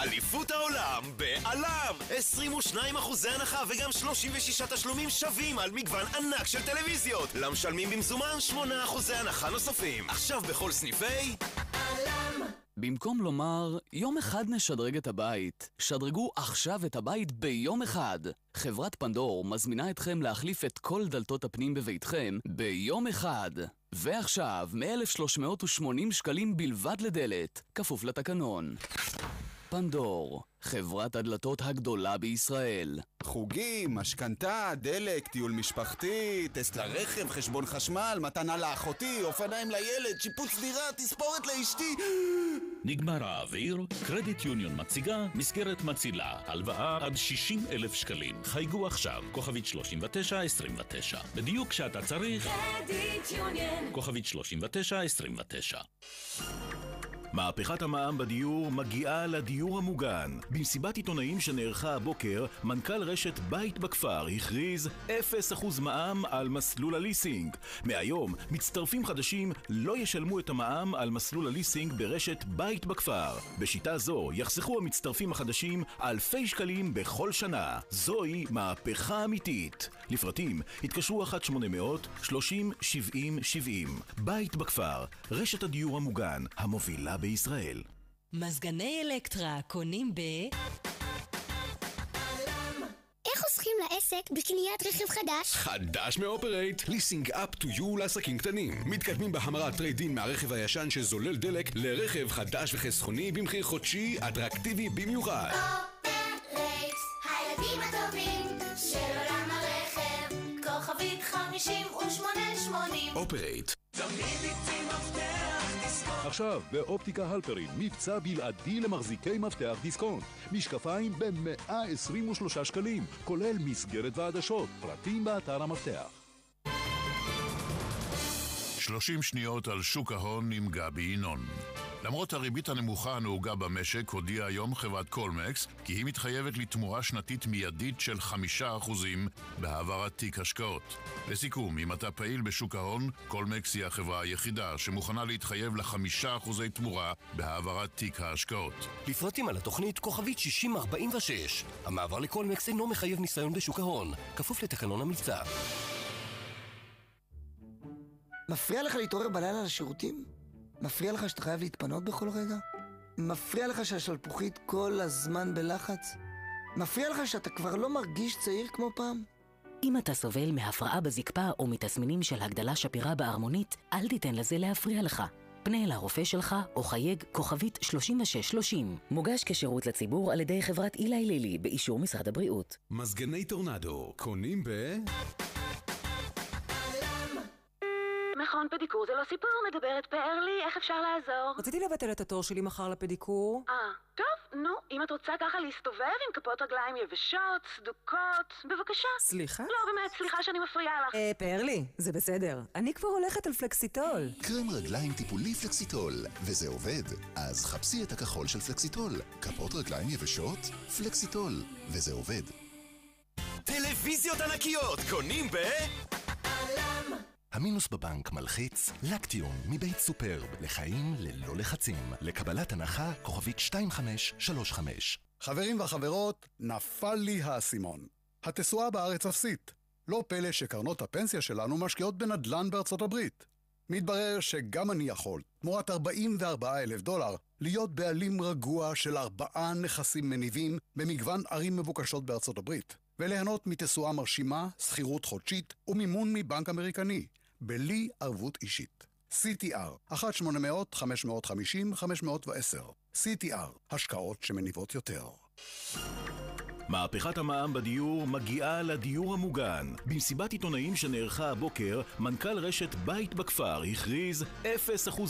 אליפות העולם בעלם! 22 אחוזי הנחה וגם 36 תשלומים שווים על מגוון ענק של טלוויזיות. למשלמים במזומן 8 אחוזי הנחה נוספים. עכשיו בכל סניפי... עלם! במקום לומר, יום אחד נשדרג את הבית, שדרגו עכשיו את הבית ביום אחד. חברת פנדור מזמינה אתכם להחליף את כל דלתות הפנים בביתכם ביום אחד. ועכשיו, מ-1,380 שקלים בלבד לדלת, כפוף לתקנון. פנדור, חברת הדלתות הגדולה בישראל. חוגים, משכנתה, דלק, טיול משפחתי, טסט לרכב, חשבון חשמל, מתנה לאחותי, אופניים לילד, שיפוץ דירה, תספורת לאשתי. נגמר האוויר, קרדיט יוניון מציגה מסגרת מצילה, הלוואה עד 60 אלף שקלים. חייגו עכשיו, כוכבית 3929. בדיוק כשאתה צריך... קרדיט יוניון. כוכבית 3929. מהפכת המע"מ בדיור מגיעה לדיור המוגן. במסיבת עיתונאים שנערכה הבוקר, מנכ"ל רשת בית בכפר הכריז 0% מע"מ על מסלול הליסינג. מהיום, מצטרפים חדשים לא ישלמו את המע"מ על מסלול הליסינג ברשת בית בכפר. בשיטה זו יחסכו המצטרפים החדשים אלפי שקלים בכל שנה. זוהי מהפכה אמיתית. לפרטים, התקשרו 1-800-30-70-70. בית בכפר, רשת הדיור המוגן, המובילה בישראל. מזגני אלקטרה קונים ב... איך חוסכים לעסק בקניית רכב חדש? חדש מאופרייט, ליסינג Up To You לעסקים קטנים. מתקדמים בהמרת trade-in מהרכב הישן שזולל דלק לרכב חדש וחסכוני במחיר חודשי אטרקטיבי במיוחד. אופרייט, הילדים הטובים של עולם הרכב, כוכבית 5880 אופרייט. עכשיו באופטיקה הלפרין, מבצע בלעדי למחזיקי מפתח דיסקונט. משקפיים ב-123 שקלים, כולל מסגרת ועדשות. פרטים באתר המפתח. 30 שניות על שוק ההון עם גבי ינון. למרות הריבית הנמוכה הנהוגה במשק, הודיעה היום חברת קולמקס כי היא מתחייבת לתמורה שנתית מיידית של 5% בהעברת תיק השקעות. לסיכום, אם אתה פעיל בשוק ההון, קולמקס היא החברה היחידה שמוכנה להתחייב ל-5% תמורה בהעברת תיק ההשקעות. לפרטים על התוכנית כוכבית 6046. המעבר לקולמקס אינו מחייב ניסיון בשוק ההון, כפוף לתקנון המבצע. מפריע לך להתעורר בלילה לשירותים? מפריע לך שאתה חייב להתפנות בכל רגע? מפריע לך שהשלפוחית כל הזמן בלחץ? מפריע לך שאתה כבר לא מרגיש צעיר כמו פעם? אם אתה סובל מהפרעה בזקפה או מתסמינים של הגדלה שפירה בערמונית, אל תיתן לזה להפריע לך. פנה אל הרופא שלך או חייג כוכבית 3630. מוגש כשירות לציבור על ידי חברת אילי לילי באישור משרד הבריאות. מזגני טורנדו, קונים ב... מכון פדיקור זה לא סיפור, מדברת פארלי, איך אפשר לעזור? רציתי לבטל את התור שלי מחר לפדיקור. אה, טוב, נו, אם את רוצה ככה להסתובב עם כפות רגליים יבשות, סדוקות, בבקשה. סליחה? לא, באמת, סליחה שאני מפריעה לך. אה, פארלי, זה בסדר. אני כבר הולכת על פלקסיטול. קרם רגליים טיפולי פלקסיטול, וזה עובד. אז חפשי את הכחול של פלקסיטול. כפות רגליים יבשות? פלקסיטול, וזה עובד. טלוויזיות ענקיות קונים ב... המינוס בבנק מלחיץ לקטיון מבית סופרב לחיים ללא לחצים. לקבלת הנחה כוכבית 2535. חברים וחברות, נפל לי האסימון. התשואה בארץ אפסית. לא פלא שקרנות הפנסיה שלנו משקיעות בנדל"ן בארצות הברית. מתברר שגם אני יכול, תמורת 44 אלף דולר, להיות בעלים רגוע של ארבעה נכסים מניבים במגוון ערים מבוקשות בארצות הברית, וליהנות מתשואה מרשימה, שכירות חודשית ומימון מבנק אמריקני. בלי ערבות אישית. CTR, 1-800-550-510. CTR, השקעות שמניבות יותר. מהפכת המע"מ בדיור מגיעה לדיור המוגן. במסיבת עיתונאים שנערכה הבוקר, מנכ"ל רשת בית בכפר הכריז 0%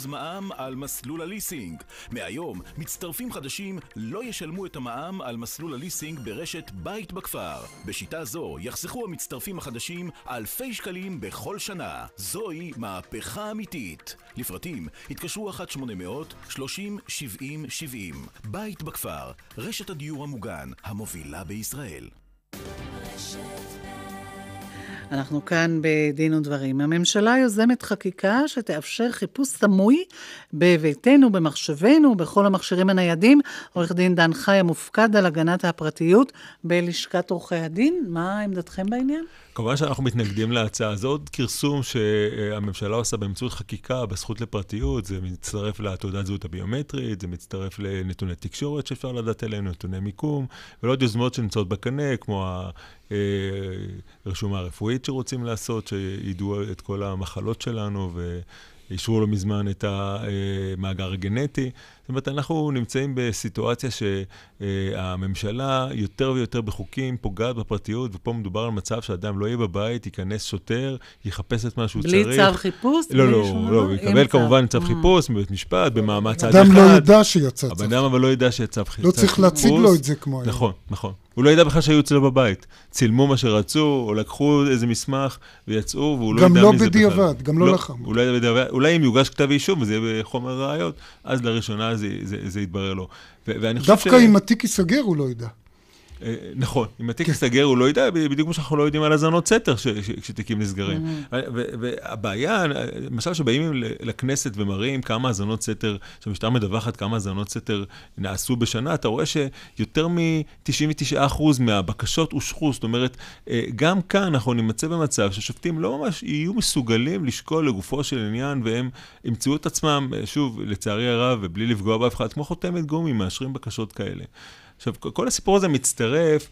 מע"מ על מסלול הליסינג. מהיום, מצטרפים חדשים לא ישלמו את המע"מ על מסלול הליסינג ברשת בית בכפר. בשיטה זו יחסכו המצטרפים החדשים אלפי שקלים בכל שנה. זוהי מהפכה אמיתית. לפרטים, התקשרו 1-800-30-70-70. בית בכפר, רשת הדיור המוגן, המובילה בישראל. אנחנו כאן בדין ודברים. הממשלה יוזמת חקיקה שתאפשר חיפוש סמוי בביתנו, במחשבנו, בכל המכשירים הניידים. עורך דין דן חי המופקד על הגנת הפרטיות בלשכת עורכי הדין. מה עמדתכם בעניין? כמובן שאנחנו מתנגדים להצעה הזאת. כרסום שהממשלה עושה באמצעות חקיקה בזכות לפרטיות, זה מצטרף לתעודת זהות הביומטרית, זה מצטרף לנתוני תקשורת שאפשר לדעת עליהם, נתוני מיקום, ולעוד יוזמות שנמצאות בקנה, כמו הרשומה הרפואית שרוצים לעשות, שידעו את כל המחלות שלנו, ו... אישרו לא מזמן את המאגר הגנטי. זאת אומרת, אנחנו נמצאים בסיטואציה שהממשלה יותר ויותר בחוקים פוגעת בפרטיות, ופה מדובר על מצב שאדם לא יהיה בבית, ייכנס שוטר, יחפש את מה שהוא בלי צריך. בלי צו חיפוש? לא, לא, לא, הוא יקבל כמובן צו חיפוש מבית משפט, במעמד צד אחד. אדם לא ידע שיצא צו. הבן אדם אבל לא ידע שיצא צו חיפוש. לא צריך להציג לו את זה כמו היום. נכון, נכון. הוא לא ידע בכלל שהיו אצלו בבית. צילמו מה שרצו, או לקחו איזה מסמך ויצאו, והוא לא ידע לא מזה בכלל. גם לא בדיעבד, גם לא לחם. אולי אולי אם יוגש כתב אישום וזה יהיה בחומר ראיות, אז לראשונה זה, זה, זה יתברר לו. ואני חושב דווקא ש... אם התיק ייסגר הוא לא ידע. נכון, אם התיק ייסגר הוא לא ידע, בדיוק כמו שאנחנו לא יודעים על האזנות סתר כשתיקים נסגרים. והבעיה, למשל שבאים לכנסת ומראים כמה האזנות סתר, שהמשטרה מדווחת כמה האזנות סתר נעשו בשנה, אתה רואה שיותר מ-99% מהבקשות אושרו, זאת אומרת, גם כאן אנחנו נמצא במצב ששופטים לא ממש יהיו מסוגלים לשקול לגופו של עניין, והם ימצאו את עצמם, שוב, לצערי הרב, ובלי לפגוע באף אחד, כמו חותמת גומי, מאשרים בקשות כאלה. עכשיו, כל הסיפור הזה מצטרף,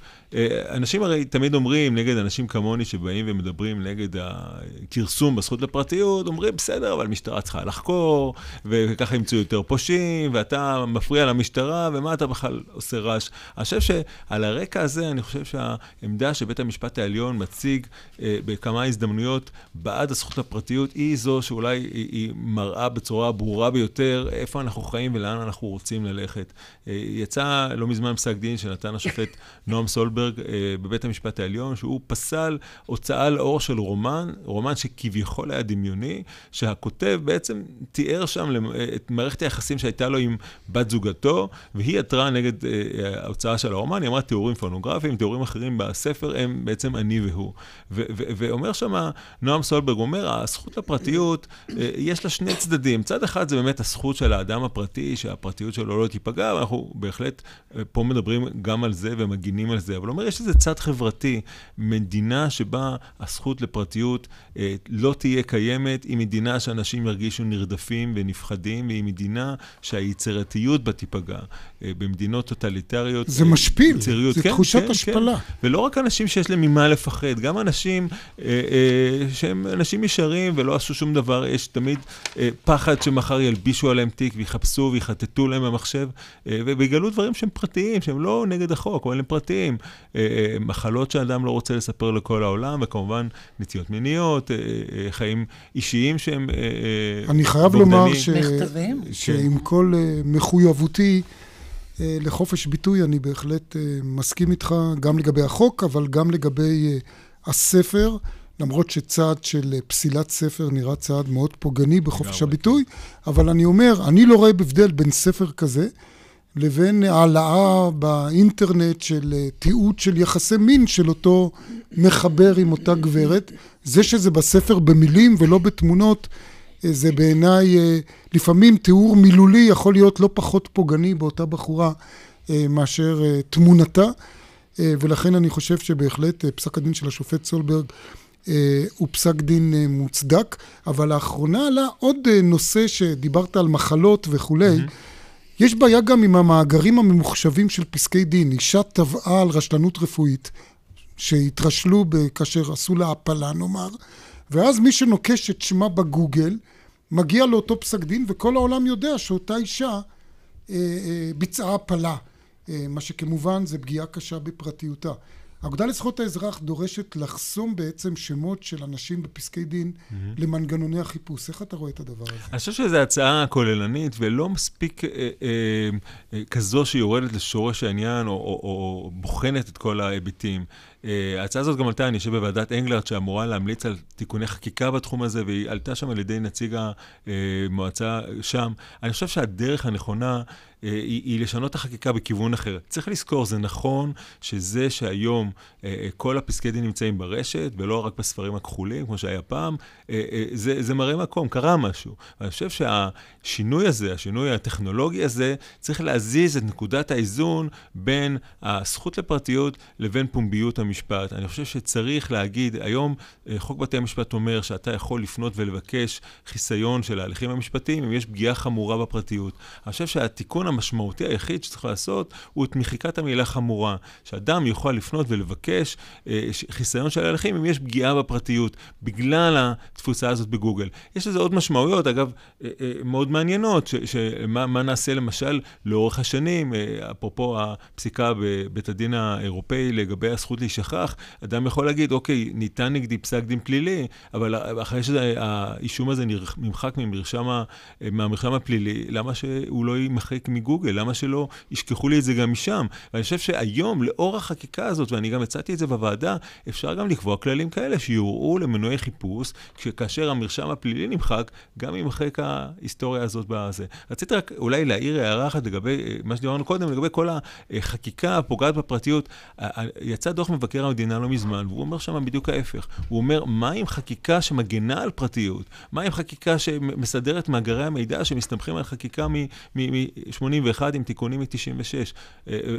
אנשים הרי תמיד אומרים, נגד אנשים כמוני שבאים ומדברים נגד הכרסום בזכות לפרטיות, אומרים, בסדר, אבל המשטרה צריכה לחקור, וככה ימצאו יותר פושעים, ואתה מפריע למשטרה, ומה אתה בכלל עושה רעש? אני חושב שעל הרקע הזה, אני חושב שהעמדה שבית המשפט העליון מציג בכמה הזדמנויות בעד הזכות לפרטיות, היא זו שאולי היא מראה בצורה ברורה ביותר איפה אנחנו חיים ולאן אנחנו רוצים ללכת. יצא לא מזמן פסק דין שנתן השופט נועם סולברג אה, בבית המשפט העליון, שהוא פסל הוצאה לאור של רומן, רומן שכביכול היה דמיוני, שהכותב בעצם תיאר שם את מערכת היחסים שהייתה לו עם בת זוגתו, והיא עתרה נגד אה, ההוצאה של הרומן, היא אמרה תיאורים פורנוגרפיים, תיאורים אחרים בספר הם בעצם אני והוא. ואומר שם נועם סולברג, אומר, הזכות לפרטיות, אה, יש לה שני צדדים. צד אחד זה באמת הזכות של האדם הפרטי, שהפרטיות שלו לא תיפגע, ואנחנו בהחלט פה פה מדברים גם על זה ומגינים על זה, אבל אומר, יש איזה צד חברתי, מדינה שבה הזכות לפרטיות אה, לא תהיה קיימת, היא מדינה שאנשים ירגישו נרדפים ונפחדים, והיא מדינה שהיצירתיות בה תיפגע. אה, במדינות טוטליטריות... זה משפיל, זה כן, תחושת כן, השפלה. כן. ולא רק אנשים שיש להם ממה לפחד, גם אנשים אה, אה, שהם אנשים ישרים ולא עשו שום דבר, יש תמיד אה, פחד שמחר ילבישו עליהם תיק ויחפשו ויחטטו להם במחשב, אה, ויגלו דברים שהם פרטיים, שהם לא נגד החוק, אבל הם פרטיים. אה, אה, מחלות שאדם לא רוצה לספר לכל העולם, וכמובן נטיות מיניות, אה, חיים אישיים שהם אני חייב בוגדני. לומר ש... שעם כל מחויבותי, לחופש ביטוי, אני בהחלט מסכים איתך גם לגבי החוק, אבל גם לגבי הספר, למרות שצעד של פסילת ספר נראה צעד מאוד פוגעני בחופש הביטוי, אבל אני אומר, אני לא רואה הבדל בין ספר כזה לבין העלאה באינטרנט של תיעוד של יחסי מין של אותו מחבר עם אותה גברת. זה שזה בספר במילים ולא בתמונות, זה בעיניי, לפעמים תיאור מילולי יכול להיות לא פחות פוגעני באותה בחורה מאשר תמונתה, ולכן אני חושב שבהחלט פסק הדין של השופט סולברג הוא פסק דין מוצדק, אבל לאחרונה עלה עוד נושא שדיברת על מחלות וכולי, mm-hmm. יש בעיה גם עם המאגרים הממוחשבים של פסקי דין. אישה טבעה על רשלנות רפואית, שהתרשלו כאשר עשו לה הפלה נאמר, ואז מי שנוקש את שמה בגוגל, מגיע לאותו פסק דין, וכל העולם יודע שאותה אישה אה, אה, ביצעה הפלה, אה, מה שכמובן זה פגיעה קשה בפרטיותה. האגודה לזכויות האזרח דורשת לחסום בעצם שמות של אנשים בפסקי דין mm-hmm. למנגנוני החיפוש. איך אתה רואה את הדבר הזה? אני חושב שזו הצעה כוללנית ולא מספיק אה, אה, אה, כזו שיורדת לשורש העניין או, או, או בוחנת את כל ההיבטים. ההצעה הזאת גם עלתה, אני חושב, בוועדת אנגלרד, שאמורה להמליץ על תיקוני חקיקה בתחום הזה, והיא עלתה שם על ידי נציג המועצה שם. אני חושב שהדרך הנכונה היא, היא לשנות את החקיקה בכיוון אחר. צריך לזכור, זה נכון שזה שהיום כל הפסקי דין נמצאים ברשת, ולא רק בספרים הכחולים, כמו שהיה פעם, זה, זה מראה מקום, קרה משהו. ואני חושב שהשינוי הזה, השינוי הטכנולוגי הזה, צריך להזיז את נקודת האיזון בין הזכות לפרטיות לבין פומביות המשפט. אני חושב שצריך להגיד, היום חוק בתי המשפט אומר שאתה יכול לפנות ולבקש חיסיון של ההליכים המשפטיים אם יש פגיעה חמורה בפרטיות. אני חושב שהתיקון המשמעותי היחיד שצריך לעשות הוא את מחיקת המילה חמורה. שאדם יוכל לפנות ולבקש אה, חיסיון של ההליכים אם יש פגיעה בפרטיות, בגלל התפוסה הזאת בגוגל. יש לזה עוד משמעויות, אגב, אה, אה, מאוד מעניינות, שמה מה נעשה למשל לאורך השנים, אה, אפרופו הפסיקה בבית הדין האירופאי לגבי הזכות להישכח, אדם יכול להגיד, אוקיי, ניתן נגדי פסק דין פלילי, אבל אחרי שהאישום הזה נמחק ממרשם, מהמרשם הפלילי, למה שהוא לא יימחק מגוגל? למה שלא ישכחו לי את זה גם משם? ואני חושב שהיום, לאור החקיקה הזאת, ואני גם הצעתי את זה בוועדה, אפשר גם לקבוע כללים כאלה שיוראו למנועי חיפוש, כאשר המרשם הפלילי נמחק, גם יימחק ההיסטוריה הזאת בזה. רציתי רק אולי להעיר הערה אחת לגבי מה שדיברנו קודם, לגבי כל החקיקה הפוגעת בפרטיות. יצא דוח מבקר המדינה לא מזמן, והוא אומר שם בדיוק ההפך. הוא אומר, מה עם חקיקה שמגנה על פרטיות? מה עם חקיקה שמסדרת מאגרי המידע שמסתמכים על חקיקה מ-81 עם תיקונים מ-96?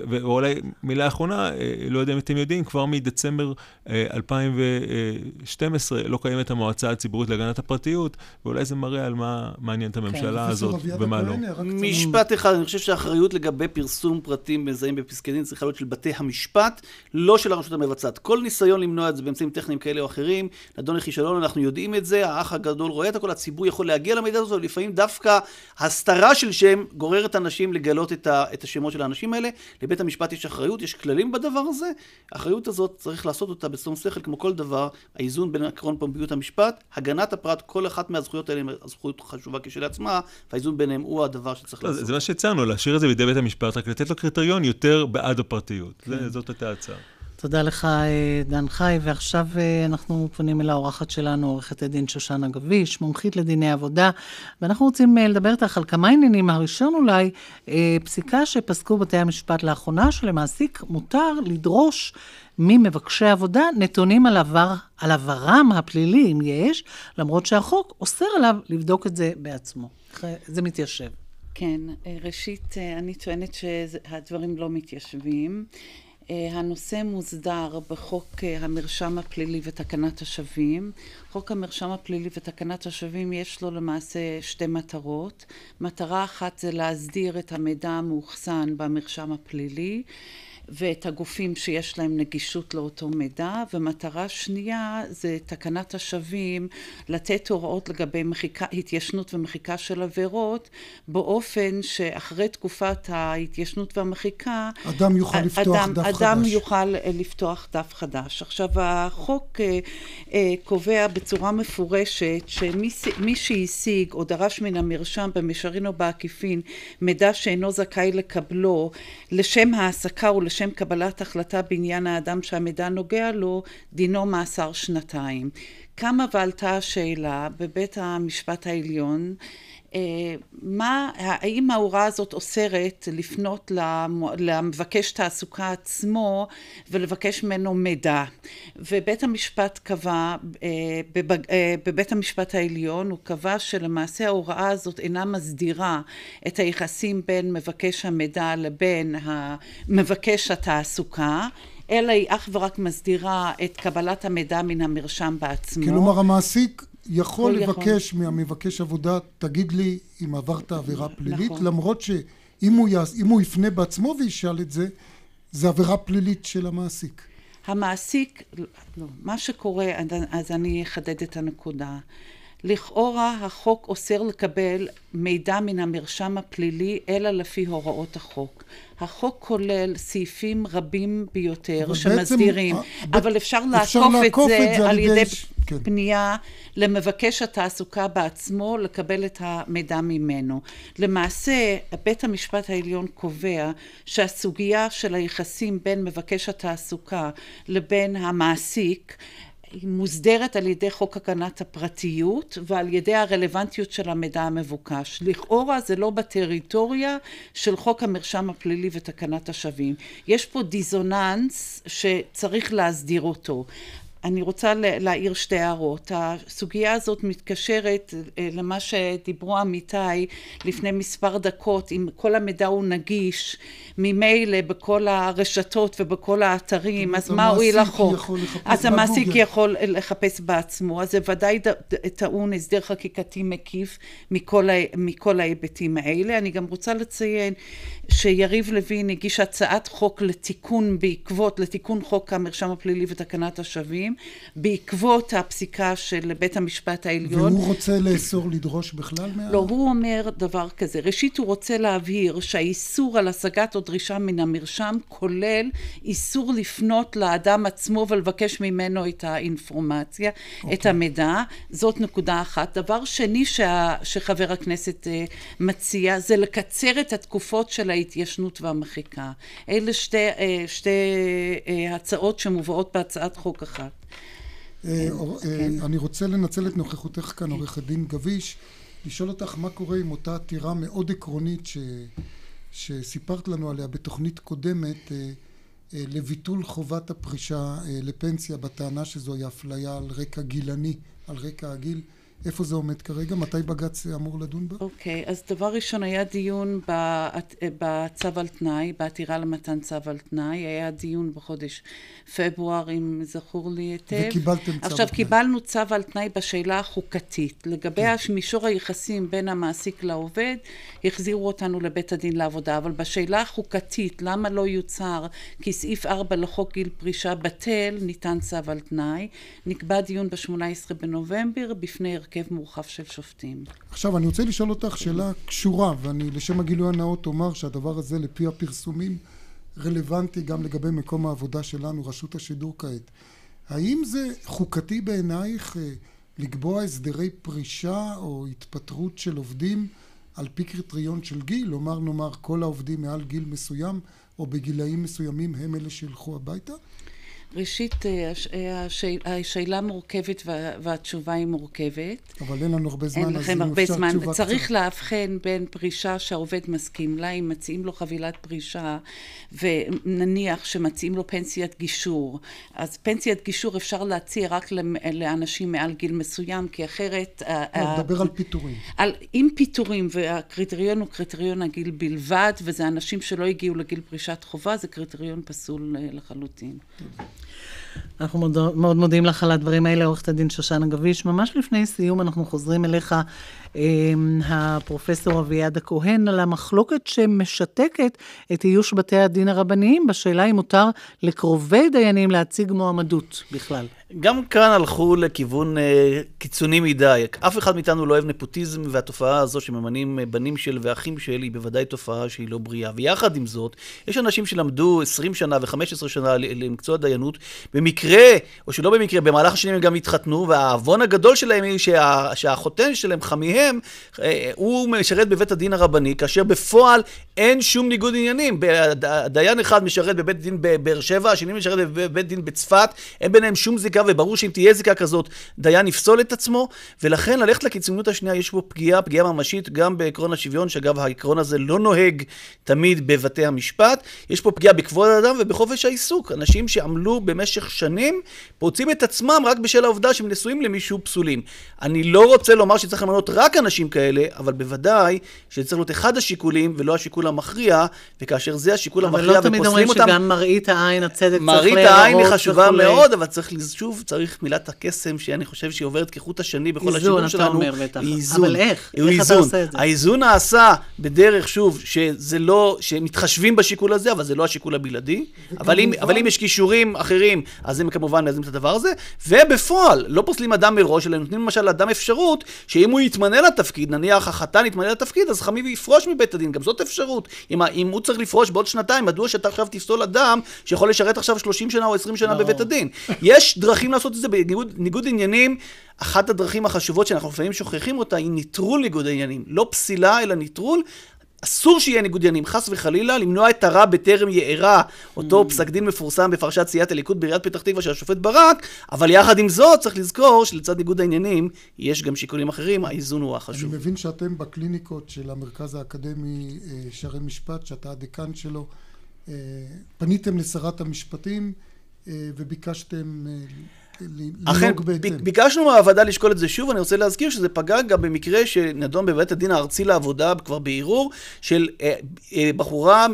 ואולי מילה אחרונה, לא יודע אם אתם יודעים, כבר מדצמבר 2012 לא קיימת המועצה הציבורית להגנת הפרטיות, ואולי זה מראה על מה מעניין את הממשלה כן, הזאת ומה לא. משפט אחד, אני חושב שהאחריות לגבי פרסום פרטים מזהים בפסקי דין צריכה להיות של בתי המשפט, לא של הרשות המבצעת. כל ניסיון למנוע את זה באמצעים טכניים כאלה או אחרים, נדון לכישלון, אנחנו יודעים את זה, האח הגדול רואה את הכל, הציבור יכול להגיע למידע הזה, ולפעמים דווקא הסתרה של שם גוררת אנשים לגלות את, ה, את השמות של האנשים האלה. לבית המשפט יש אחריות, יש כללים בדבר הזה. האחריות הזאת צריך לעשות אותה בשום שכל, כמו כל דבר, האיזון בין עקרון פומביות המשפט, הגנת הפרט, כל אחת מהזכויות האלה היא זכות חשובה כשלעצמה, והאיזון ביניהם הוא הדבר שצריך לעשות. זה מה שהצענו, להשאיר את זה בידי בית המשפט, רק לתת לו קריטריון יותר בעד הפרטיות. כן. זאת הייתה ההצעה. תודה לך, דן חי, ועכשיו אנחנו פונים אל האורחת שלנו, עורכת הדין שושנה גביש, מומחית לדיני עבודה, ואנחנו רוצים לדבר איתך על כמה עניינים. הראשון אולי, פסיקה שפסקו בתי המשפט לאחרונה, שלמעסיק מותר לדרוש ממבקשי עבודה נתונים על, עבר, על עברם הפלילי, אם יש, למרות שהחוק אוסר עליו לבדוק את זה בעצמו. זה מתיישב. כן, ראשית, אני טוענת שהדברים לא מתיישבים. הנושא מוסדר בחוק המרשם הפלילי ותקנת השבים. חוק המרשם הפלילי ותקנת השבים יש לו למעשה שתי מטרות. מטרה אחת זה להסדיר את המידע המאוחסן במרשם הפלילי ואת הגופים שיש להם נגישות לאותו מידע, ומטרה שנייה זה תקנת השבים לתת הוראות לגבי מחיקה, התיישנות ומחיקה של עבירות באופן שאחרי תקופת ההתיישנות והמחיקה אדם יוכל לפתוח אדם, דף אדם חדש. אדם יוכל לפתוח דף חדש. עכשיו החוק אה, אה, קובע בצורה מפורשת שמי שהשיג או דרש מן המרשם במישרין או בעקיפין מידע שאינו זכאי לקבלו לשם העסקה ולשם לשם קבלת החלטה בעניין האדם שהמידע נוגע לו, דינו מאסר שנתיים. קמה ועלתה השאלה בבית המשפט העליון מה, האם ההוראה הזאת אוסרת לפנות למבקש תעסוקה עצמו ולבקש ממנו מידע ובית המשפט קבע בבית המשפט העליון הוא קבע שלמעשה ההוראה הזאת אינה מסדירה את היחסים בין מבקש המידע לבין מבקש התעסוקה אלא היא אך ורק מסדירה את קבלת המידע מן המרשם בעצמו. כלומר המעסיק יכול לבקש יכול. מהמבקש עבודה, תגיד לי אם עברת עבירה פלילית, נכון. למרות שאם הוא, יעש, הוא יפנה בעצמו וישאל את זה, זה עבירה פלילית של המעסיק. המעסיק, לא, מה שקורה, אז אני אחדד את הנקודה. לכאורה החוק אוסר לקבל מידע מן המרשם הפלילי אלא לפי הוראות החוק. החוק כולל סעיפים רבים ביותר שמסדירים, אבל אפשר, אפשר לעקוף את זה, את זה על ידי ש... כן. פנייה למבקש התעסוקה בעצמו לקבל את המידע ממנו. למעשה בית המשפט העליון קובע שהסוגיה של היחסים בין מבקש התעסוקה לבין המעסיק היא מוסדרת על ידי חוק הגנת הפרטיות ועל ידי הרלוונטיות של המידע המבוקש. לכאורה זה לא בטריטוריה של חוק המרשם הפלילי ותקנת השבים. יש פה דיזוננס שצריך להסדיר אותו. אני רוצה להעיר שתי הערות. הסוגיה הזאת מתקשרת אה, למה שדיברו עמיתיי לפני מספר דקות, אם כל המידע הוא נגיש ממילא בכל הרשתות ובכל האתרים, אז מה הועיל החוק? אז המעסיק יכול לחפש בעצמו, אז זה ודאי טעון הסדר חקיקתי מקיף מכל, מכל ההיבטים האלה. אני גם רוצה לציין שיריב לוין הגיש הצעת חוק לתיקון בעקבות, לתיקון חוק המרשם הפלילי ותקנת השבים, בעקבות הפסיקה של בית המשפט העליון. והוא רוצה לאסור לדרוש בכלל מה... לא, הוא אומר דבר כזה. ראשית, הוא רוצה להבהיר שהאיסור על השגת או דרישה מן המרשם כולל איסור לפנות לאדם עצמו ולבקש ממנו את האינפורמציה, okay. את אוקיי. המידע. זאת נקודה אחת. דבר שני שה, שחבר הכנסת uh, מציע זה לקצר את התקופות של ההתיישנות והמחיקה. אלה שתי, uh, שתי uh, הצעות שמובאות בהצעת חוק אחת. כן. אני רוצה לנצל את נוכחותך כאן, עורכת דין גביש, לשאול אותך מה קורה עם אותה עתירה מאוד עקרונית ש... שסיפרת לנו עליה בתוכנית קודמת לביטול חובת הפרישה לפנסיה בטענה שזוהי אפליה על רקע גילני, על רקע הגיל. איפה זה עומד כרגע? מתי בג"ץ אמור לדון בה? אוקיי, okay, אז דבר ראשון היה דיון בצו על תנאי, בעתירה למתן צו על תנאי, היה דיון בחודש פברואר, אם זכור לי היטב. וקיבלתם צו על תנאי. עכשיו, קיבלנו צו על תנאי בשאלה החוקתית. לגבי כן. מישור היחסים בין המעסיק לעובד, החזירו אותנו לבית הדין לעבודה, אבל בשאלה החוקתית, למה לא יוצר כי סעיף 4 לחוק גיל פרישה בטל, ניתן צו על תנאי. נקבע דיון ב-18 בנובמבר בפני הרכב מורחב של שופטים. עכשיו, אני רוצה לשאול אותך שאלה קשורה, ואני לשם הגילוי הנאות אומר שהדבר הזה, לפי הפרסומים, רלוונטי גם לגבי מקום העבודה שלנו, רשות השידור כעת. האם זה חוקתי בעינייך אה, לקבוע הסדרי פרישה או התפטרות של עובדים על פי קריטריון של גיל? לומר, נאמר, כל העובדים מעל גיל מסוים או בגילאים מסוימים הם אלה שילכו הביתה? ראשית, אה, הש- אה, הש- השאלה מורכבת וה- והתשובה היא מורכבת. אבל אין לנו הרבה זמן, אין אז לכם אם הרבה אפשר זמן. תשובה צריך קצרה. לאבחן בין פרישה שהעובד מסכים לה, אם מציעים לו חבילת פרישה, ונניח שמציעים לו פנסיית גישור, אז פנסיית גישור אפשר להציע רק לאנשים מעל גיל מסוים, כי אחרת... ה- לא, ה- נדבר על פיטורים. על, עם פיטורים, והקריטריון הוא קריטריון הגיל בלבד, וזה אנשים שלא הגיעו לגיל פרישת חובה, זה קריטריון פסול אה, לחלוטין. אנחנו מאוד, מאוד מודים לך על הדברים האלה, עורכת הדין שושנה גביש. ממש לפני סיום אנחנו חוזרים אליך, אה, הפרופסור אביעד הכהן, על המחלוקת שמשתקת את איוש בתי הדין הרבניים, בשאלה אם מותר לקרובי דיינים להציג מועמדות בכלל. גם כאן הלכו לכיוון אה, קיצוני מדי. אף אחד מאיתנו לא אוהב נפוטיזם, והתופעה הזו שממנים אה, בנים של ואחים של היא בוודאי תופעה שהיא לא בריאה. ויחד עם זאת, יש אנשים שלמדו 20 שנה ו-15 שנה למקצוע דיינות, במקרה, או שלא במקרה, במהלך השנים הם גם התחתנו, והעוון הגדול שלהם היא שה, שהחותן שלהם, חמיהם, אה, הוא משרת בבית הדין הרבני, כאשר בפועל אין שום ניגוד עניינים. דיין אחד משרת בבית דין בבאר שבע, השני משרת בבית דין בצפת, אין ביניהם שום זיקה, וברור שאם תהיה זיקה כזאת, דיין יפסול את עצמו, ולכן ללכת לקיצוניות השנייה, יש פה פגיעה, פגיעה ממשית, גם בעקרון השוויון, שאגב, העקרון הזה לא נוהג תמיד בבתי המשפט. יש פה פגיעה בכבוד האדם ובחופש העיסוק. אנשים שעמלו במשך שנים, פוצעים את עצמם רק בשל העובדה שהם נשואים למישהו פסולים. אני לא רוצה לומר שצריך למנות רק אנשים כאלה, אבל בוודאי שצריך להיות אחד השיקולים, ולא השיקול המכריע, וכאשר זה השיקול אבל המכריע לא תמיד אומרים ופוסלים אותם... שגם מראית העין, הצדק צריך מראית להיראות העין היא חשובה וכולי. מאוד, אבל צריך, לז- שוב, צריך מילת הקסם, שאני חושב שהיא עוברת כחוט השני בכל איזון, השידור אתה שלנו. אומר בטח. היא איזון. אבל איך? איך אתה איזון. עושה את זה? האיזון נעשה בדרך, שוב, שזה לא, שמתחשבים בשיקול הזה, אבל זה לא השיקול הבלעדי. אבל אם, אבל אם יש כישורים אחרים, אז הם כמובן מאזנים את הדבר הזה. ובפועל, לא פוסלים אדם מראש, אלא נותנים למשל לאדם אפשרות, שאם הוא יתמנה לתפקיד, נניח החתן יתמנה לתפקיד, אז חמיו יפרוש מבית הדין, גם זאת אפשרות. אם, אם הוא צריך לפרוש בעוד שנתיים, מדוע שאתה עכשיו תפסול אדם שיכול לשרת עכשיו 30 שנה או 20 שנה. בבית הדין? יש דרכים לעשות את זה בניגוד ניגוד עניינים. אחת הדרכים החשובות שאנחנו לפעמים שוכחים אותה היא נטרול ניגוד העניינים. לא פסילה, אלא נטרול. אסור שיהיה ניגוד עניינים, חס וחלילה, למנוע את הרע בטרם יארע, אותו פסק דין מפורסם בפרשת סיעת הליכוד בעיריית פתח תקווה של השופט ברק, אבל יחד עם זאת צריך לזכור שלצד ניגוד העניינים יש גם שיקולים אחרים, האיזון הוא החשוב. אני מבין שאתם בקליניקות של המרכז האקדמי אה, שערי משפט, שאתה הדיקן שלו, אה, פניתם לשרת המשפטים וביקשתם אה, ל- אכן, לנהוג בהתאם. ביק- ביקשנו מהוועדה לשקול את זה שוב, אני רוצה להזכיר שזה פגע גם במקרה שנדון בבית הדין הארצי לעבודה כבר בערעור של אה, אה, בחורה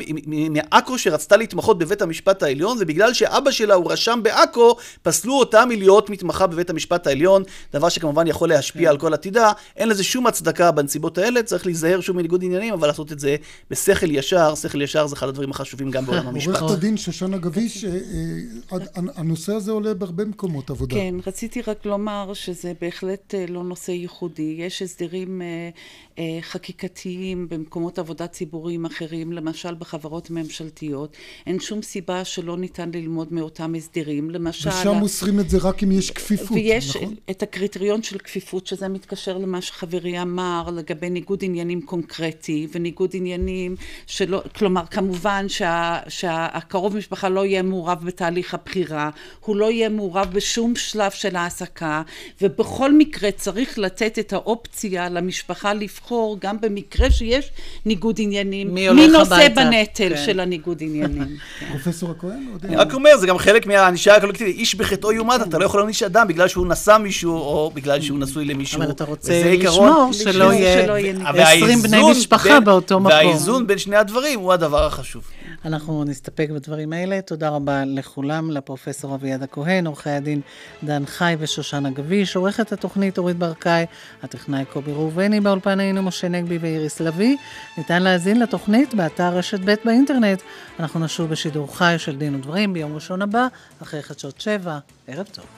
מעכו שרצתה להתמחות בבית המשפט העליון, ובגלל שאבא שלה הוא רשם בעכו, פסלו אותה מלהיות מתמחה בבית המשפט העליון, דבר שכמובן יכול להשפיע על כל עתידה. אין לזה שום הצדקה בנסיבות האלה, צריך להיזהר שוב מניגוד עניינים, אבל לעשות את זה בשכל ישר, שכל ישר זה אחד הדברים החשובים גם בעולם המשפט. עורכת הדין שושנה גביש, אה, אה, הנושא הזה עולה בהרבה מקומות עבודה. כן, רציתי רק לומר שזה בהחלט אה, לא נושא ייחודי. יש הסדרים אה, חקיקתיים במקומות עבודה ציבוריים אחרים, למשל בחברות ממשלתיות. אין שום סיבה שלא ניתן ללמוד מאותם הסדרים. למשל... ושם אוסרים את זה רק אם יש כפיפות, ויש נכון? את הקריטריון של כפיפות, שזה מתקשר למה שחברי אמר לגבי ניגוד עניינים קונקרטי, וניגוד עניינים שלא, כלומר, כמובן שה, שהקרוב משפחה לא יהיה מעורב בתהליך הבחירה, הוא לא יהיה מעורב בשום שלב של העסקה, ובכל מקרה צריך לתת את האופציה למשפחה לבחור, גם במקרה שיש ניגוד עניינים, מי הולך נושא הביתה? בנטל כן. של הניגוד עניינים. פרופסור הכהן? אני רק אומר, זה גם חלק מהענישה הקולקטיבית. איש בחטאו יומת, אתה לא יכול להעניש אדם בגלל שהוא נשא מישהו, או בגלל שהוא נשוי למישהו. אבל אתה רוצה לשמור שלא יהיה שלא 20 בני משפחה בין- באותו מקום. והאיזון בין שני הדברים הוא הדבר החשוב. אנחנו נסתפק בדברים האלה. תודה רבה לכולם, לפרופסור אביעד הכהן, עורכי הדין דן חי ושושנה גביש, עורכת התוכנית אורית ברקאי, הטכנאי קובי ראובני, באולפן היינו משה נגבי ואיריס לביא. ניתן להאזין לתוכנית באתר רשת ב' באינטרנט. אנחנו נשוב בשידור חי של דין ודברים ביום ראשון הבא, אחרי חדשות שבע. ערב טוב.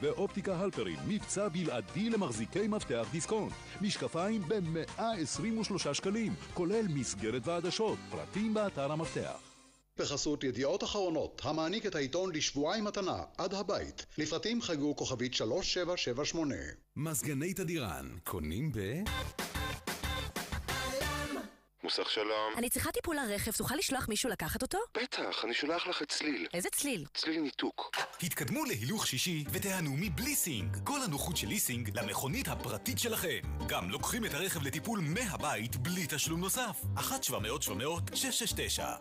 באופטיקה הלפרין, מבצע בלעדי למחזיקי מפתח דיסקונט. משקפיים ב-123 שקלים, כולל מסגרת ועדשות. פרטים באתר המפתח. בחסות ידיעות אחרונות, המעניק את העיתון לשבועיים מתנה, עד הבית. לפרטים חגגו כוכבית 3778. מזגני תדירן, קונים ב... מוסך שלום. אני צריכה טיפול לרכב, תוכל לשלוח מישהו לקחת אותו? בטח, אני שולח לך את צליל. איזה צליל? צליל ניתוק. התקדמו להילוך שישי ותיהנו מבליסינג. כל הנוחות של ליסינג למכונית הפרטית שלכם. גם לוקחים את הרכב לטיפול מהבית בלי תשלום נוסף. 1-700-700-669.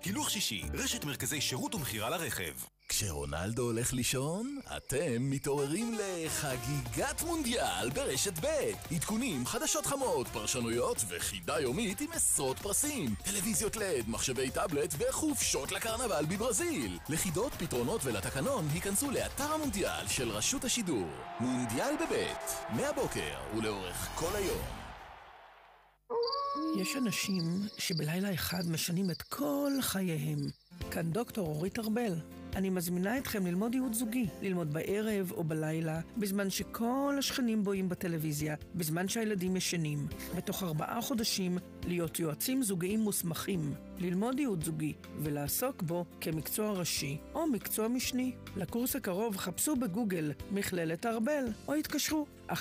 הילוך שישי, רשת מרכזי שירות ומכירה לרכב. כשרונלדו הולך לישון, אתם מתעוררים לחגיגת מונדיאל ברשת ב'. עדכונים, חדשות חמות, פרשנויות וחידה יומית עם עשרות פרסים. טלוויזיות לד, מחשבי טאבלט וחופשות לקרנבל בברזיל. לחידות, פתרונות ולתקנון, היכנסו לאתר המונדיאל של רשות השידור. מונדיאל בבית, מהבוקר ולאורך כל היום. יש אנשים שבלילה אחד משנים את כל חייהם. כאן דוקטור אורית ארבל. אני מזמינה אתכם ללמוד ייעוץ זוגי, ללמוד בערב או בלילה, בזמן שכל השכנים בואים בטלוויזיה, בזמן שהילדים ישנים. בתוך ארבעה חודשים להיות יועצים זוגיים מוסמכים, ללמוד ייעוץ זוגי ולעסוק בו כמקצוע ראשי או מקצוע משני. לקורס הקרוב חפשו בגוגל מכללת ארבל או התקשרו 1-770-80-80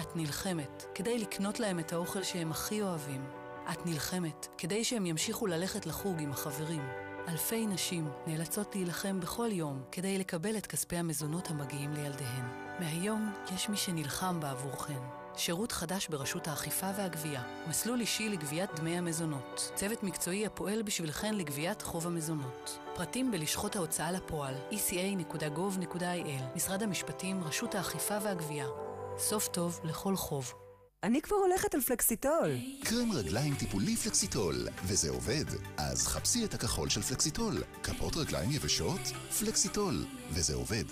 את נלחמת כדי לקנות להם את האוכל שהם הכי אוהבים. את נלחמת כדי שהם ימשיכו ללכת לחוג עם החברים. אלפי נשים נאלצות להילחם בכל יום כדי לקבל את כספי המזונות המגיעים לילדיהן. מהיום יש מי שנלחם בעבורכן. שירות חדש ברשות האכיפה והגבייה. מסלול אישי לגביית דמי המזונות. צוות מקצועי הפועל בשבילכן לגביית חוב המזונות. פרטים בלשכות ההוצאה לפועל eca.gov.il משרד המשפטים, רשות האכיפה והגבייה. סוף טוב לכל חוב. אני כבר הולכת על פלקסיטול. קרם רגליים טיפולי פלקסיטול, וזה עובד. אז חפשי את הכחול של פלקסיטול. כפות רגליים יבשות? פלקסיטול, וזה עובד.